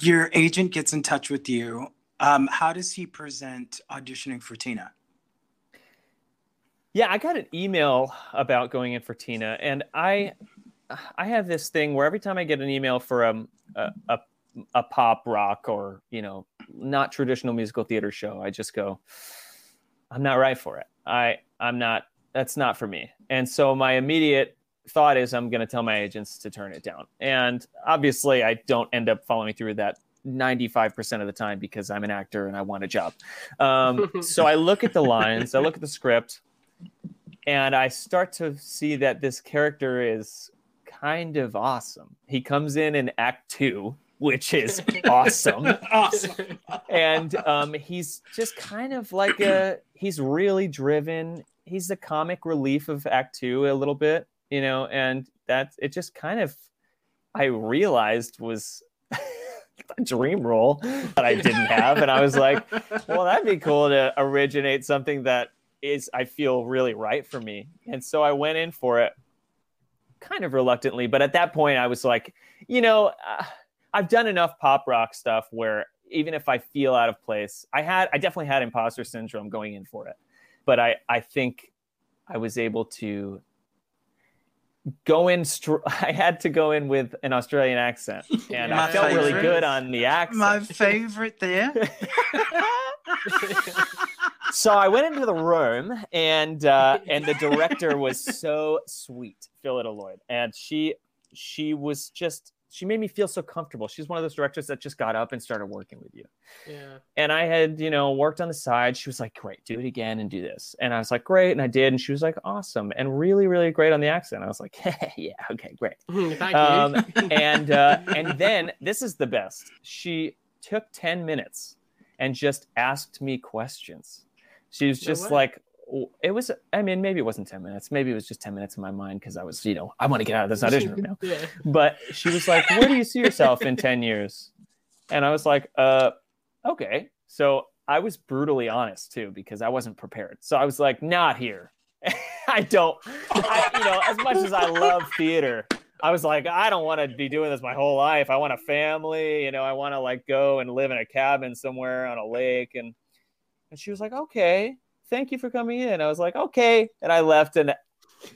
your agent gets in touch with you. Um, how does he present auditioning for Tina? Yeah, I got an email about going in for Tina, and I I have this thing where every time I get an email for um, a a, a pop rock or you know not traditional musical theater show, I just go, I'm not right for it. I I'm not that's not for me. And so my immediate thought is I'm going to tell my agents to turn it down. And obviously I don't end up following through that 95% of the time because I'm an actor and I want a job. Um, so I look at the lines, I look at the script, and I start to see that this character is kind of awesome. He comes in in Act Two, which is awesome. awesome. and um, he's just kind of like a he's really driven he's the comic relief of act two a little bit you know and that it just kind of i realized was a dream role that i didn't have. And i was like well that'd be cool to originate something that is i feel really right for me. And so i went in for it kind of reluctantly. But at that point i was like you know uh, i've done enough pop rock stuff where even if I feel out of place, I had I definitely had imposter syndrome going in for it, but I I think I was able to go in. Str- I had to go in with an Australian accent, and I felt really good on the accent. My favorite there. so I went into the room, and uh, and the director was so sweet, Phillida Lloyd, and she she was just she made me feel so comfortable. She's one of those directors that just got up and started working with you. yeah. And I had, you know, worked on the side. She was like, great, do it again and do this. And I was like, great. And I did. And she was like, awesome. And really, really great on the accent. I was like, yeah, okay, great. Thank Um, you. and uh, and then this is the best. She took 10 minutes and just asked me questions. She was just way. like, it was, I mean, maybe it wasn't 10 minutes. Maybe it was just 10 minutes in my mind because I was, you know, I want to get out of this audition room now yeah. but she was like, "Where do you see yourself in ten years?" And I was like, "Uh, okay." So I was brutally honest too because I wasn't prepared. So I was like, "Not here." I don't, I, you know, as much as I love theater, I was like, I don't want to be doing this my whole life. I want a family, you know. I want to like go and live in a cabin somewhere on a lake, and and she was like, "Okay, thank you for coming in." I was like, "Okay," and I left and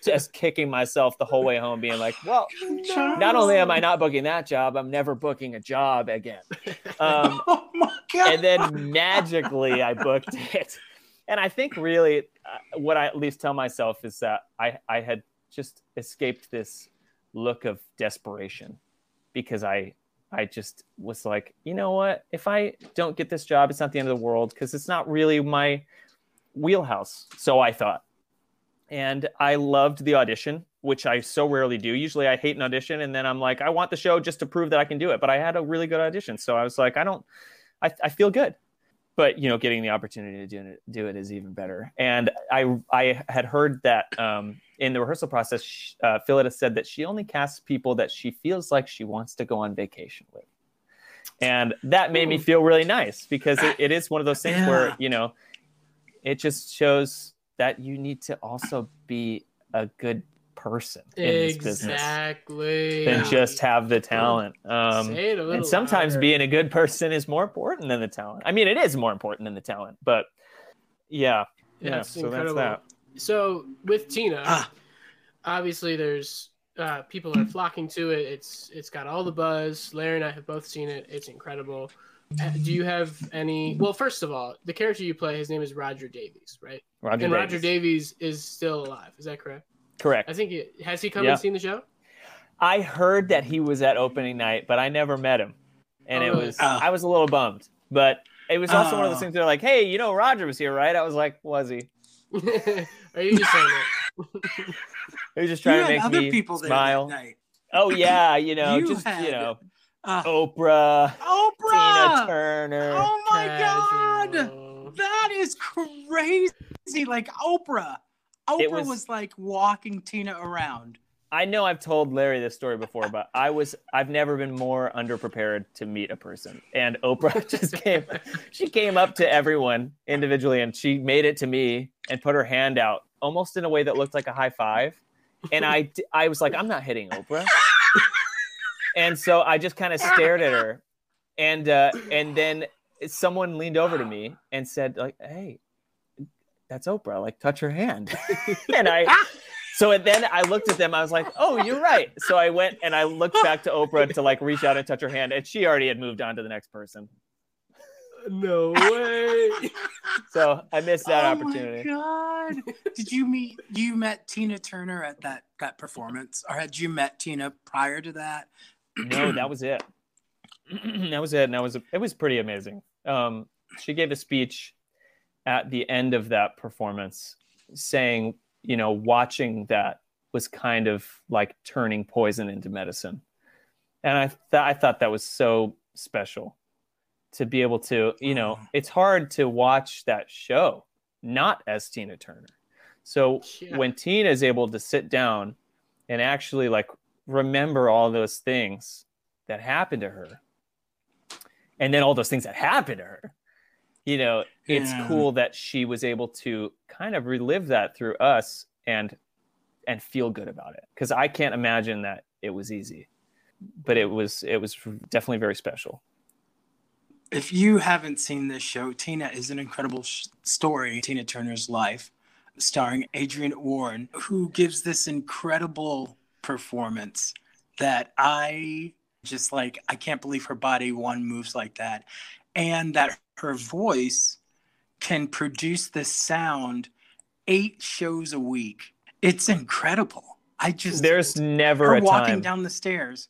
just kicking myself the whole way home, being like, "Well." not only am I not booking that job, I'm never booking a job again. Um, oh my god! and then magically, I booked it. And I think really uh, what I at least tell myself is that I, I had just escaped this look of desperation because I I just was like, you know what? If I don't get this job, it's not the end of the world because it's not really my wheelhouse. So I thought. And I loved the audition, which I so rarely do. Usually I hate an audition and then I'm like, I want the show just to prove that I can do it. But I had a really good audition. So I was like, I don't, I, I feel good. But, you know, getting the opportunity to do it, do it is even better. And I, I had heard that um, in the rehearsal process, uh, Phillida said that she only casts people that she feels like she wants to go on vacation with. And that made me feel really nice because it, it is one of those things Yeah. where, you know, it just shows that you need to also be a good person in this business Exactly. than just have the talent. Um, Say it a little and sometimes louder. being a good person is more important than the talent. I mean, it is more important than the talent, but yeah, yeah. That's so incredible. that's So with Tina, Ah. obviously there's uh, people are flocking to it. It's it's got all the buzz. Larry and I have both seen it. It's incredible. Uh, Do you have any? Well, first of all, the character you play, his name is Roger Davies, right? Roger and Davies. Roger Davies is still alive. Is that correct? Correct. I think he, has he come Yeah. and seen the show? I heard that he was at opening night, but I never met him, and Oh, it was Oh. I was a little bummed. But it was also one of those Oh. things. They're like, "Hey, you know, Roger was here, right?" I was like, "Was he?" Are you just saying that? He was just You trying to make other me people there smile. that night. Oh yeah, you know, You just had- you know, Uh, Oprah, Tina Oprah! Turner. Oh my god! That is crazy. Like Oprah. Oprah was- was... like walking Tina around. I know I've told Larry this story before, but I was I've never been more underprepared to meet a person. And Oprah just came she came up to everyone individually and she made it to me and put her hand out almost in a way that looked like a high five. And I I was like, I'm not hitting Oprah. And so I just kind of stared at her. And uh and then someone leaned over to me and said like, "Hey, that's Oprah. Like touch her hand." and I so and then I looked at them. I was like, "Oh, you're right." So I went and I looked back to Oprah to like reach out and touch her hand, and she already had moved on to the next person. no way. So I missed that oh opportunity. my god! Did you meet you met Tina Turner at that that performance, or had you met Tina prior to that? No, that was it. that was it, and that was it was pretty amazing. Um, she gave a speech at the end of that performance, saying, you know, watching that was kind of like turning poison into medicine, and I th- I thought that was so special to be able to, you know, it's hard to watch that show not as Tina Turner. So Yeah. when Tina is able to sit down and actually like remember all those things that happened to her. And then all those things that happened to her. You know it's Yeah. cool that she was able to kind of relive that through us and and feel good about it. Because i can't imagine that it was easy but it was it was definitely very special. If you haven't seen this show, Tina is an incredible sh- story, Tina Turner's life, starring Adrienne Warren, who gives this incredible performance that I just like, I can't believe her body one moves like that. And that her voice can produce this sound eight shows a week. It's incredible. I just, there's never her a walking time down the stairs.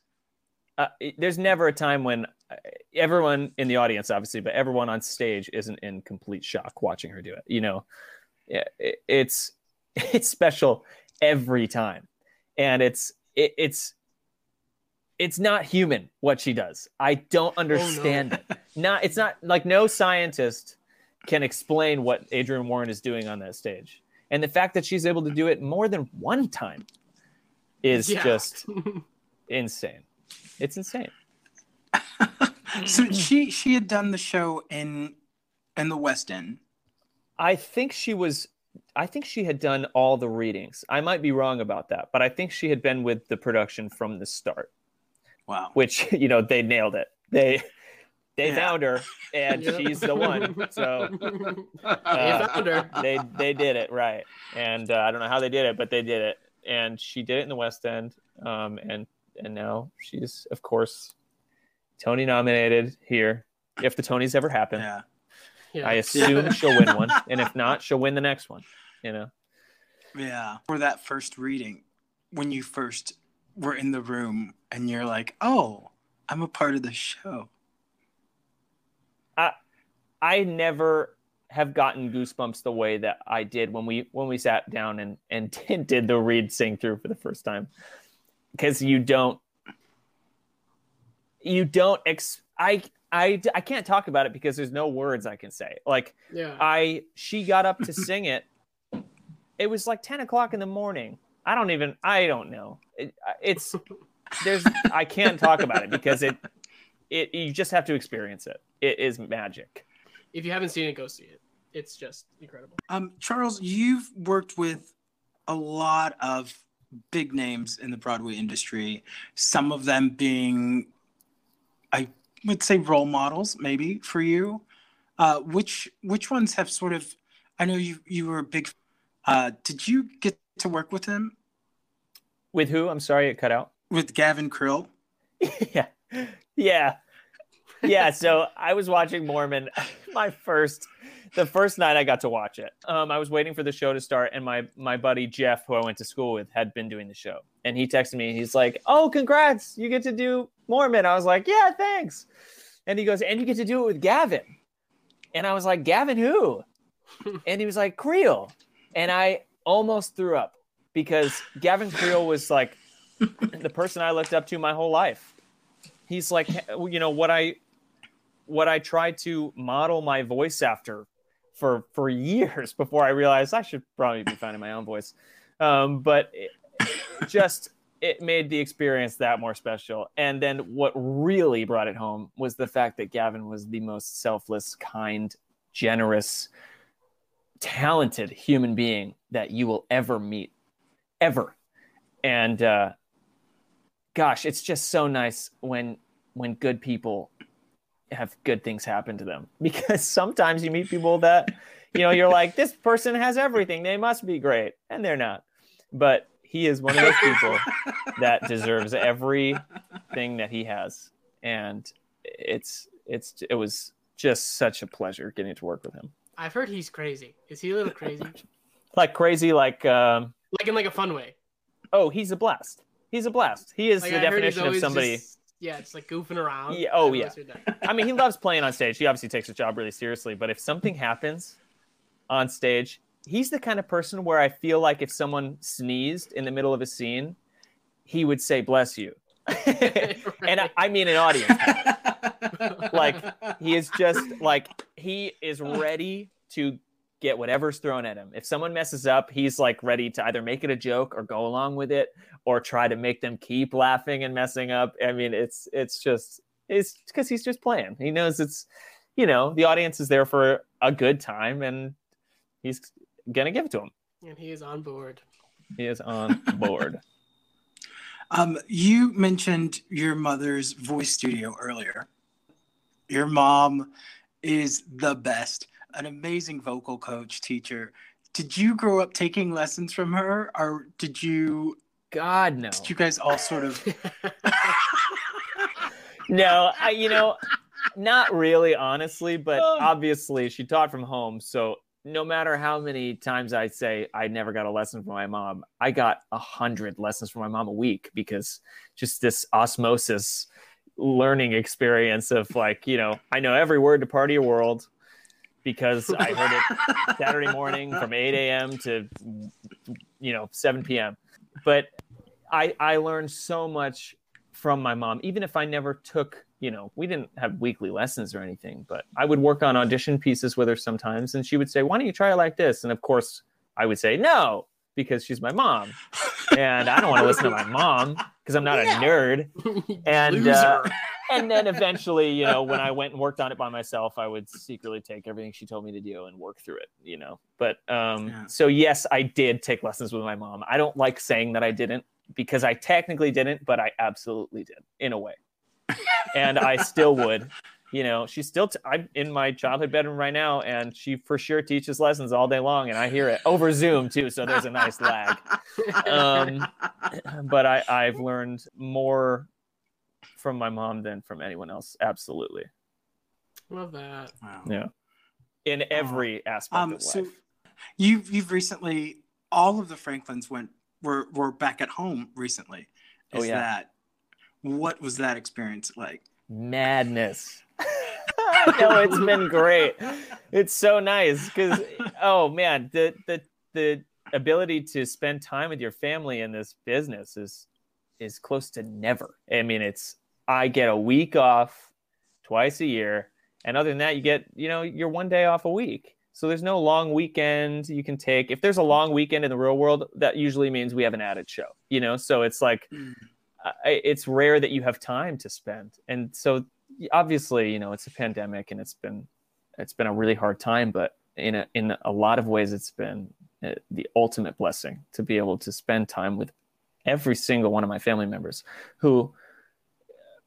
uh, there's never a time when uh, everyone in the audience obviously but everyone on stage isn't in complete shock watching her do it you know yeah, it's it's special every time and it's it, it's it's not human what she does i don't oh, understand it not it's not like no scientist can explain what adrienne warren is doing on that stage and the fact that she's able to do it more than one time is Yeah. just insane it's insane so she she had done the show in in the West End. I think she was. I think she had done all the readings. I might be wrong about that, but I think she had been with the production from the start. Wow. Which you know they nailed it. They they Yeah. found her, and Yep. she's the one. So They Uh, found her. they they did it right. And uh, I don't know how they did it, but they did it. And she did it in the West End. Um, and and now she's of course Tony nominated here. If the Tonys ever happen, Yeah. Yeah. I assume she'll win one, and if not, she'll win the next one. You know. Yeah. For that first reading, when you first were in the room and you're like, oh, I'm a part of the show. I I never have gotten goosebumps the way that I did when we when we sat down and and did, did the read sing through for the first time because you don't you don't ex I I I can't talk about it because there's no words I can say like yeah. I she got up to sing it it was like 10 o'clock in the morning I don't even I don't know it, it's there's I can't talk about it because it it you just have to experience it it is magic if you haven't seen it, go see it. It's just incredible. Um, Charles, you've worked with a lot of big names in the Broadway industry, some of them being, I would say, role models, maybe for you. Uh, which which ones have sort of? I know you you were a big. Uh, did you get to work with him With who? I'm sorry, it cut out. with Gavin Creel? yeah, yeah, yeah. So I was watching Mormon. My first, the first night I got to watch it. Um, I was waiting for the show to start, and my my buddy Jeff, who I went to school with, had been doing the show, and he texted me. He's like, "Oh, congrats! You get to do Mormon." I was like, "Yeah, thanks." And he goes, "And you get to do it with Gavin." And I was like, "Gavin who?" and he was like, "Creel." And I almost threw up because Gavin Creel was like the person I looked up to my whole life. He's like, you know, what I what I tried to model my voice after for for years before I realized I should probably be finding my own voice. Um, but it, just it made the experience that more special. And then what really brought it home was the fact that Gavin was the most selfless, kind, generous, talented human being that you will ever meet, ever. And uh, gosh, it's just so nice when when good people have good things happen to them because sometimes you meet people that you know you're like this person has everything they must be great and they're not but he is one of those people that deserves everything that he has and it's it's it was just such a pleasure getting to work with him. I've heard he's crazy. Is he a little crazy? Like crazy, like um, like in like a fun way. oh, he's a blast. He's a blast. He is Like the I definition of somebody. just- yeah, it's like goofing around. Yeah, oh, yeah. always heard that. I mean, he loves playing on stage. He obviously takes his job really seriously. But if something happens on stage, he's the kind of person where I feel like if someone sneezed in the middle of a scene, he would say "bless you," and I, I mean an audience. Like he is just like he is ready to get whatever's thrown at him. If someone messes up, he's like ready to either make it a joke or go along with it or try to make them keep laughing and messing up. I mean, it's it's just it's because he's just playing. He knows it's you know the audience is there for a good time and he's gonna give it to him. and he is on board. He is on board. Um, you mentioned your mother's voice studio earlier. Your mom is the best, an amazing vocal coach, teacher. Did you grow up taking lessons from her, or did you? God no. Did you guys all sort of? no, I you know, not really, honestly, but Oh. obviously she taught from home. So no matter how many times I say I never got a lesson from my mom, I got a hundred lessons from my mom a week because just this osmosis learning experience of like, you know, I know every word to Part of Your World because I heard it Saturday morning from 8 a.m. to you know 7 p.m. But I I learned so much from my mom, even if I never took you know we didn't have weekly lessons or anything, but I would work on audition pieces with her sometimes, and she would say, "Why don't you try it like this?" And of course, I would say no because she's my mom, and I don't want to listen to my mom because I'm not a nerd. And, uh, and then eventually, you know, when I went and worked on it by myself, I would secretly take everything she told me to do and work through it, you know. But um, Yeah. so yes, I did take lessons with my mom. I don't like saying that I didn't because I technically didn't, but I absolutely did in a way. and I still would. You know, she's still. T- I'm in my childhood bedroom right now, and she for sure teaches lessons all day long, and I hear it over Zoom too. So there's a nice lag um, but I, I've learned more from my mom than from anyone else. Absolutely. Love that. Wow. Yeah. In every aspect Um, of so life. you've you've recently all of the Franklins went were were back at home recently. Oh, Is yeah. that what was that experience like? Madness. no, it's been great. It's so nice because oh man, the the the ability to spend time with your family in this business is is close to never. I mean, it's I get a week off twice a year, and other than that, you get you know you're one day off a week. So there's no long weekend you can take. If there's a long weekend in the real world, that usually means we have an added show. You know, so it's like Mm. It's rare that you have time to spend and so obviously you know it's a pandemic and it's been it's been a really hard time but in a, in a lot of ways it's been uh, the ultimate blessing to be able to spend time with every single one of my family members who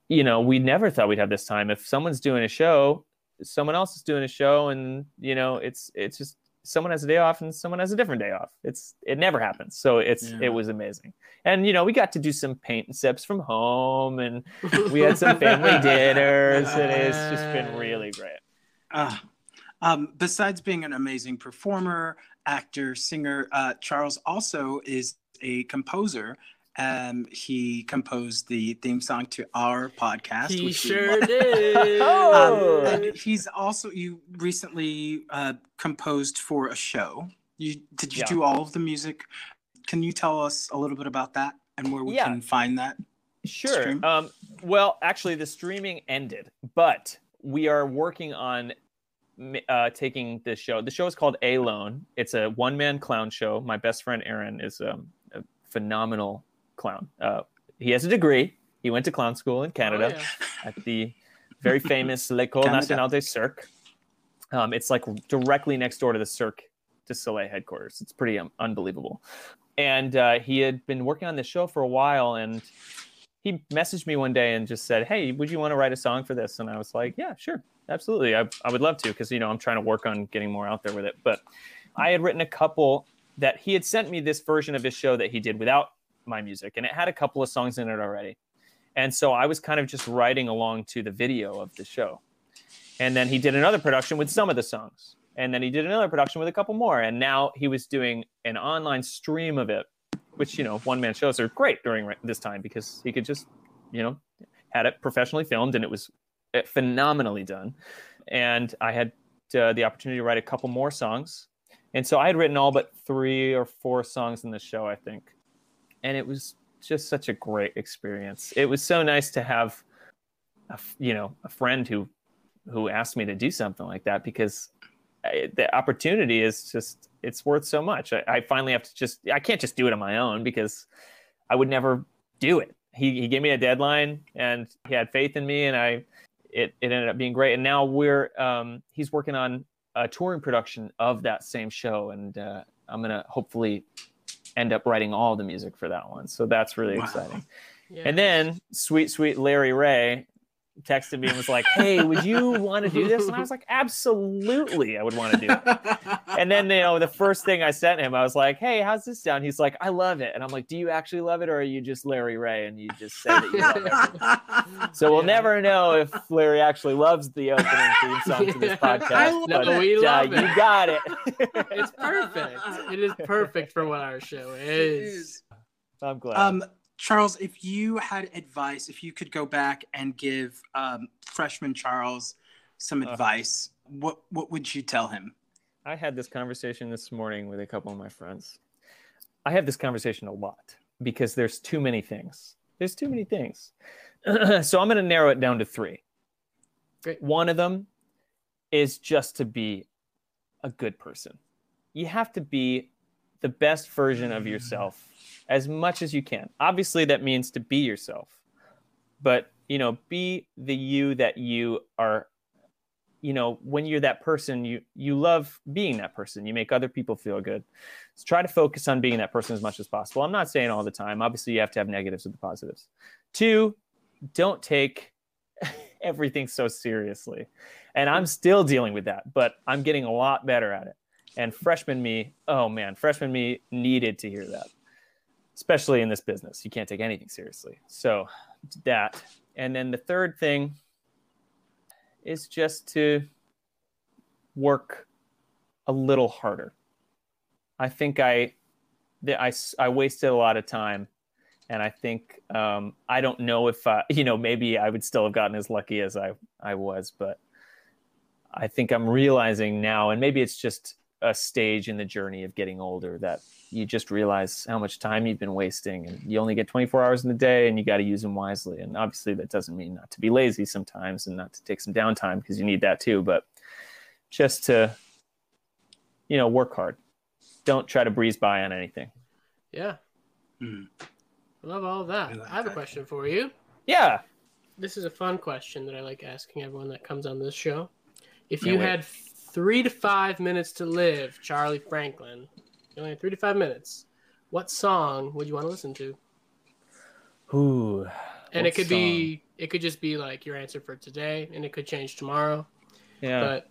you know we never thought we'd have this time. If someone's doing a show someone else is doing a show and you know it's it's just someone has a day off and someone has a different day off. It's it never happens. So it's Yeah. it was amazing. And you know we got to do some paint and sips from home and we had some family dinners and it's just been really great. Uh, um, besides being an amazing performer, actor, singer, uh, Charles also is a composer. Um, he composed the theme song to our podcast. He which sure love. did. Oh. Um, and he's also you recently uh, composed for a show. You did you Yeah. do all of the music? Can you tell us a little bit about that and where we Yeah. can find that? Sure. Um, well, actually, the streaming ended, but we are working on uh, taking this show. The show is called A Lone. It's a one man clown show. My best friend Aaron is um, a phenomenal clown. Uh, he has a degree. He went to clown school in Canada Oh, yeah. at the very famous L'École. Nationale des Cirques. Um, it's like directly next door to the Cirque du Soleil headquarters. It's pretty um, unbelievable. And uh, he had been working on this show for a while, and he messaged me one day and just said, "Hey, would you want to write a song for this?" And I was like, "Yeah, sure, absolutely. I, I would love to because you know I'm trying to work on getting more out there with it." But I had written a couple that he had sent me this version of his show that he did without my music, and it had a couple of songs in it already. And so I was kind of just writing along to the video of the show. and then he did another production with some of the songs, and then he did another production with a couple more, and now he was doing an online stream of it, which you know one man shows are great during this time because he could just you know had it professionally filmed and it was phenomenally done, and I had uh, the opportunity to write a couple more songs, and so I had written all but three or four songs in the show, I think, and it was just such a great experience. It was so nice to have, a, you know, a friend who who asked me to do something like that because I, the opportunity is just it's worth so much. I, I, finally have to just I can't just do it on my own because I would never do it. He he gave me a deadline and he had faith in me and I it it ended up being great. And now we're um, he's working on a touring production of that same show and uh, I'm gonna hopefully end up writing all the music for that one. So that's really wow. exciting. Yeah. And then sweet, sweet Larry Ray texted me and was like, "Hey, would you want to do this?" And I was like, "Absolutely, I would want to do it." and then you know, the first thing I sent him, I was like, "Hey, how's this sound?" He's like, "I love it." And I'm like, "Do you actually love it, or are you just Larry Ray and you just say that you love it?" so we'll yeah. never know if Larry actually loves the opening theme song to this podcast. but we uh, love it. You got it. it's perfect. It is perfect for what our show is. I'm glad. Um, Charles, if you had advice, if you could go back and give um, freshman Charles some uh, advice, what what would you tell him? I had this conversation this morning with a couple of my friends. I have this conversation a lot because there's too many things. There's too many things. so I'm going to narrow it down to three. Great. One of them is just to be a good person. You have to be the best version of yourself as much as you can. Obviously, that means to be yourself, but you know, be the you that you are. You know, when you're that person, you you love being that person. You make other people feel good. So try to focus on being that person as much as possible. I'm not saying all the time. Obviously, you have to have negatives with the positives. Two, don't take everything so seriously. And I'm still dealing with that, but I'm getting a lot better at it. And freshman me, oh man, freshman me needed to hear that especially in this business. You can't take anything seriously. So that. And then the third thing is just to work a little harder. I think I, I, I wasted a lot of time. And I think um, I don't know if you know maybe I would still have gotten as lucky as I I was, but I think I'm realizing now, and maybe it's just a stage in the journey of getting older that you just realize how much time you've been wasting and you only get 24 hours in the day and you got to use them wisely. And obviously that doesn't mean not to be lazy sometimes and not to take some downtime because you need that too but just to you know work hard. Don't try to breeze by on anything. Yeah. Mm. i love all of that. I, like I have that. a question for you. Yeah. This is a fun question that i like asking everyone that comes on this show. If Can't you wait. had three to five minutes to live, Charlie Franklin. You only have three to five minutes. What song would you want to listen to? Ooh. And it could song? be, it could just be like your answer for today, and it could change tomorrow. Yeah. But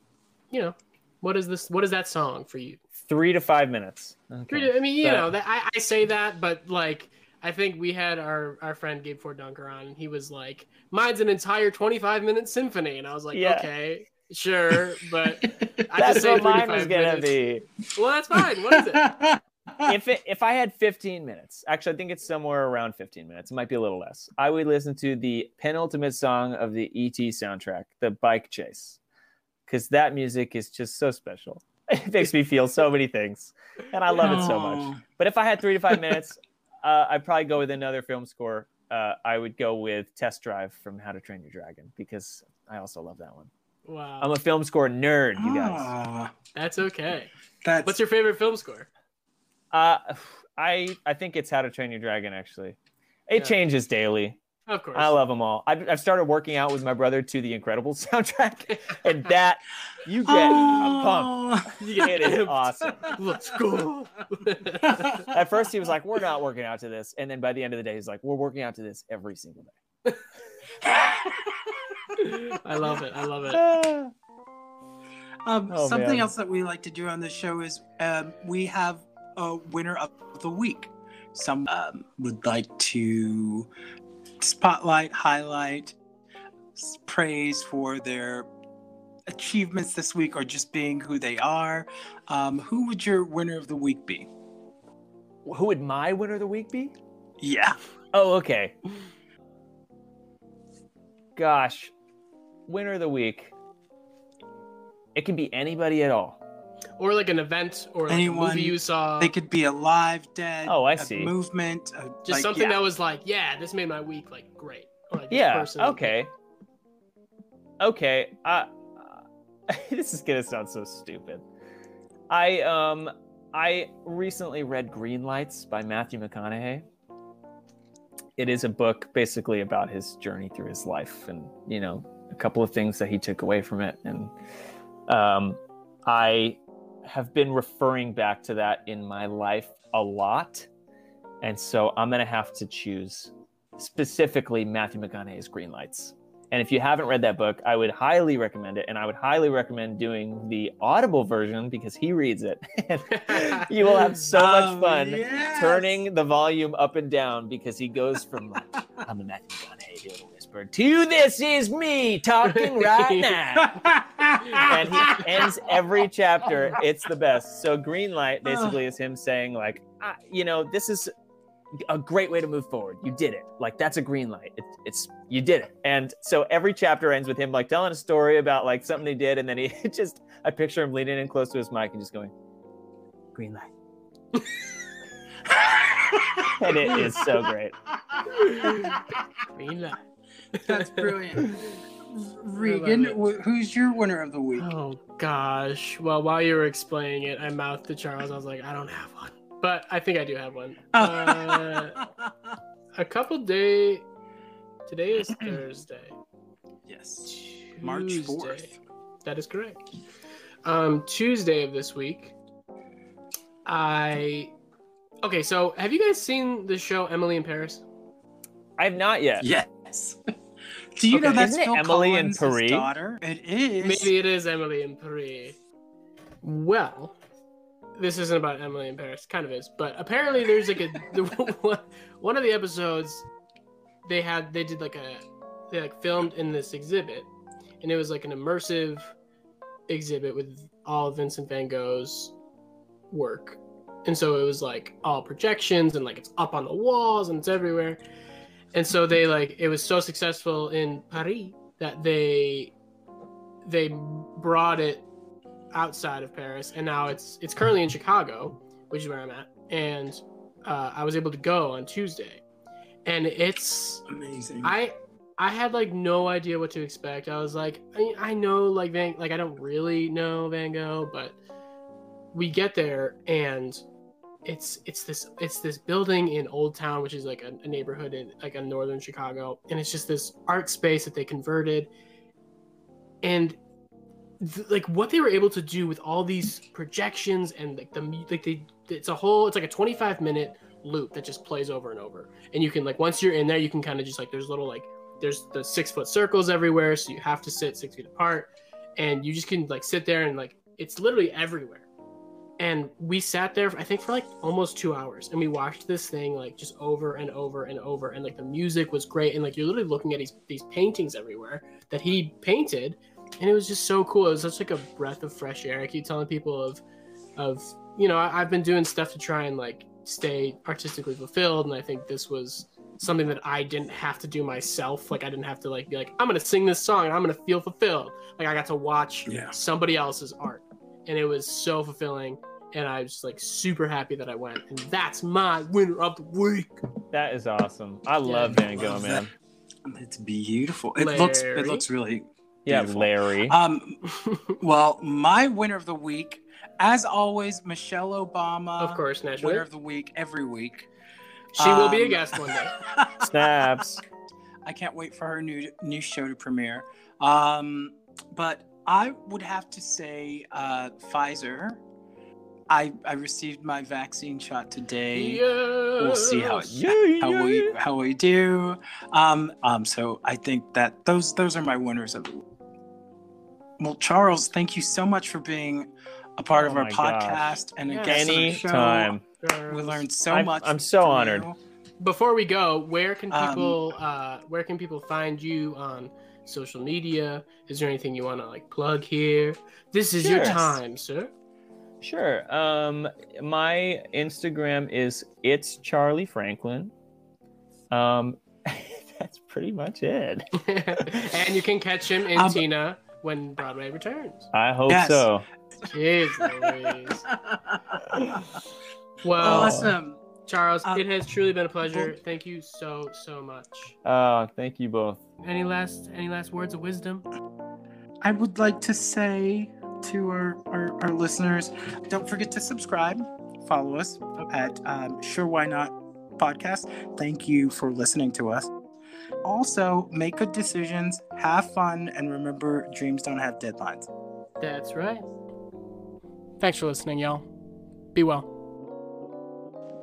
you know, what is this? What is that song for you? Three to five minutes. Okay. To, I mean, you know, that, I, I say that, but like. I think we had our, our friend Gabe Ford Dunker on, and he was like, "Mine's an entire 25 minute symphony," and I was like, yeah. "Okay, Sure, but I that's what mine was gonna minutes. be. Well, that's fine. What is it? if it, if I had 15 minutes, actually, I think it's somewhere around 15 minutes. It might be a little less. I would listen to the penultimate song of the ET soundtrack, the Bike Chase, because that music is just so special. It makes me feel so many things, and I love it so much. But if I had three to five minutes, uh, I'd probably go with another film score. Uh, I would go with Test Drive from How to Train Your Dragon because I also love that one. Wow. I'm a film score nerd, you guys. Oh, that's okay. That's... What's your favorite film score? Uh, I I think it's How to Train Your Dragon. Actually, it yeah. changes daily. Of course, I love them all. I've, I've started working out with my brother to the Incredibles soundtrack, and that you get oh, a pump. You get it is awesome. Let's go. At first, he was like, "We're not working out to this," and then by the end of the day, he's like, "We're working out to this every single day." I love it. I love it. Um, oh, something man. else that we like to do on this show is um, we have a winner of the week. Some um, would like to spotlight, highlight, praise for their achievements this week or just being who they are, um, who would your winner of the week be? Who would my winner of the week be? Yeah. Oh, okay. Gosh, winner of the week. It can be anybody at all. Or like an event or like a movie you saw. They could be alive, dead. Oh, I a see. Movement. a- just like, something yeah. that was like, yeah, this made my week like great. Or like this Yeah. person- Okay. Okay. Uh, this is gonna sound so stupid. I um I recently read Green Lights by Matthew McConaughey. It is a book basically about his journey through his life and you know a couple of things that he took away from it and um I have been referring back to that in my life a lot. And so I'm going to have to choose specifically Matthew McConaughey's Green Lights. And if you haven't read that book, I would highly recommend it. And I would highly recommend doing the Audible version because he reads it. You will have so much Oh, fun yes. turning the volume up and down because he goes from like, I'm a Matthew McConaughey, whisper, to this is me talking right now. and he ends every chapter. It's the best. So green light basically is him saying like, ah, you know, this is a great way to move forward. You did it. Like that's a green light. It, it's you did it. And so every chapter ends with him like telling a story about like something he did, and then he just I picture him leaning in close to his mic and just going, green light. And it is so great. Green light. That's brilliant. Regan, wh- who's your winner of the week? Oh gosh. Well, while you were explaining it, I mouthed to Charles. I was like, I don't have one, but I think I do have one. Uh, a couple day. Today is Thursday. yes. March 4th. That is correct. Um, Tuesday of this week. I. Okay, so have you guys seen the show Emily in Paris? I have not yet. Yes. Do you know Okay, that's isn't Phil Emily in Collins' Paris? daughter? It is. Maybe it is Emily and Paris. Well, this isn't about Emily in Paris. Kind of is, but apparently there's like a the, one- one of the episodes they had they did like a they like filmed in this exhibit, and it was like an immersive exhibit with all of Vincent Van Gogh's work, and so it was like all projections and like it's up on the walls and it's everywhere, and so they like it was so successful in Paris that they they brought it outside of Paris, and now it's it's currently in Chicago, which is where I'm at, and uh, I was able to go on Tuesday, and it's Amazing. I I had like no idea what to expect. I was like, I, I know like Van like I don't really know Van Gogh, but we get there and it's it's this it's this building in Old Town, which is like a, a neighborhood in like a northern Chicago, and it's just this art space that they converted, and th- like what they were able to do with all these projections and like the like they it's a whole it's like a 25 minute loop that just plays over and over. And you can like once you're in there you can kind of just like there's little like there's the six foot circles everywhere so you have to sit six feet apart. And you just can like sit there and like it's literally everywhere and we sat there i think for like almost two hours and we watched this thing like just over and over and over and like the music was great and like you're literally looking at these these paintings everywhere that he painted and it was just so cool. It was such like a breath of fresh air. I keep telling people of of you know I, i've been doing stuff to try and like stay artistically fulfilled and i think this was something that i didn't have to do myself. Like i didn't have to like be like i'm gonna sing this song and i'm gonna feel fulfilled. Like i got to watch Yeah. somebody else's art and it was so fulfilling and i was like super happy that i went and that's my winner of the week That is awesome. I love Van Gogh, man. It's beautiful. It looks it looks really Yeah. Larry. Um well, my winner of the week, as always, Michelle Obama. of course naturally Winner of the week every week. she will be a Um, guest one day Snaps. I can't wait for her new new show to premiere. Um, but I would have to say uh, Pfizer. I I received my vaccine shot today. We'll see how it, Yeah, how yeah, we how we do. Um, um, so I think that those those are my winners of. Well, Charles, thank you so much for being a part Oh of our my gosh. podcast and a Yeah. guest on the show. Anytime. We learned so I'm- much. I'm so honored. you. before we go where can Um, people uh where can people find you on social media? Is there anything you want to like plug here? This is your time, sir. Sure. Um, my Instagram is it's Charlie Franklin. Um, that's pretty much it. and you can catch him in Um, Tina when Broadway returns. I hope Yes. so. Jeez Louise. Well, awesome. Charles, Uh, it has truly been a pleasure. Thank you so so much. Uh, thank you both. Any last any last words of wisdom? I would like to say to our, our, our listeners, don't forget to subscribe, follow us at um, Sure Why Not podcast. Thank you for listening to us. Also, make good decisions, have fun, and remember dreams don't have deadlines. That's right. Thanks for listening, y'all. Be well.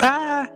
Bye.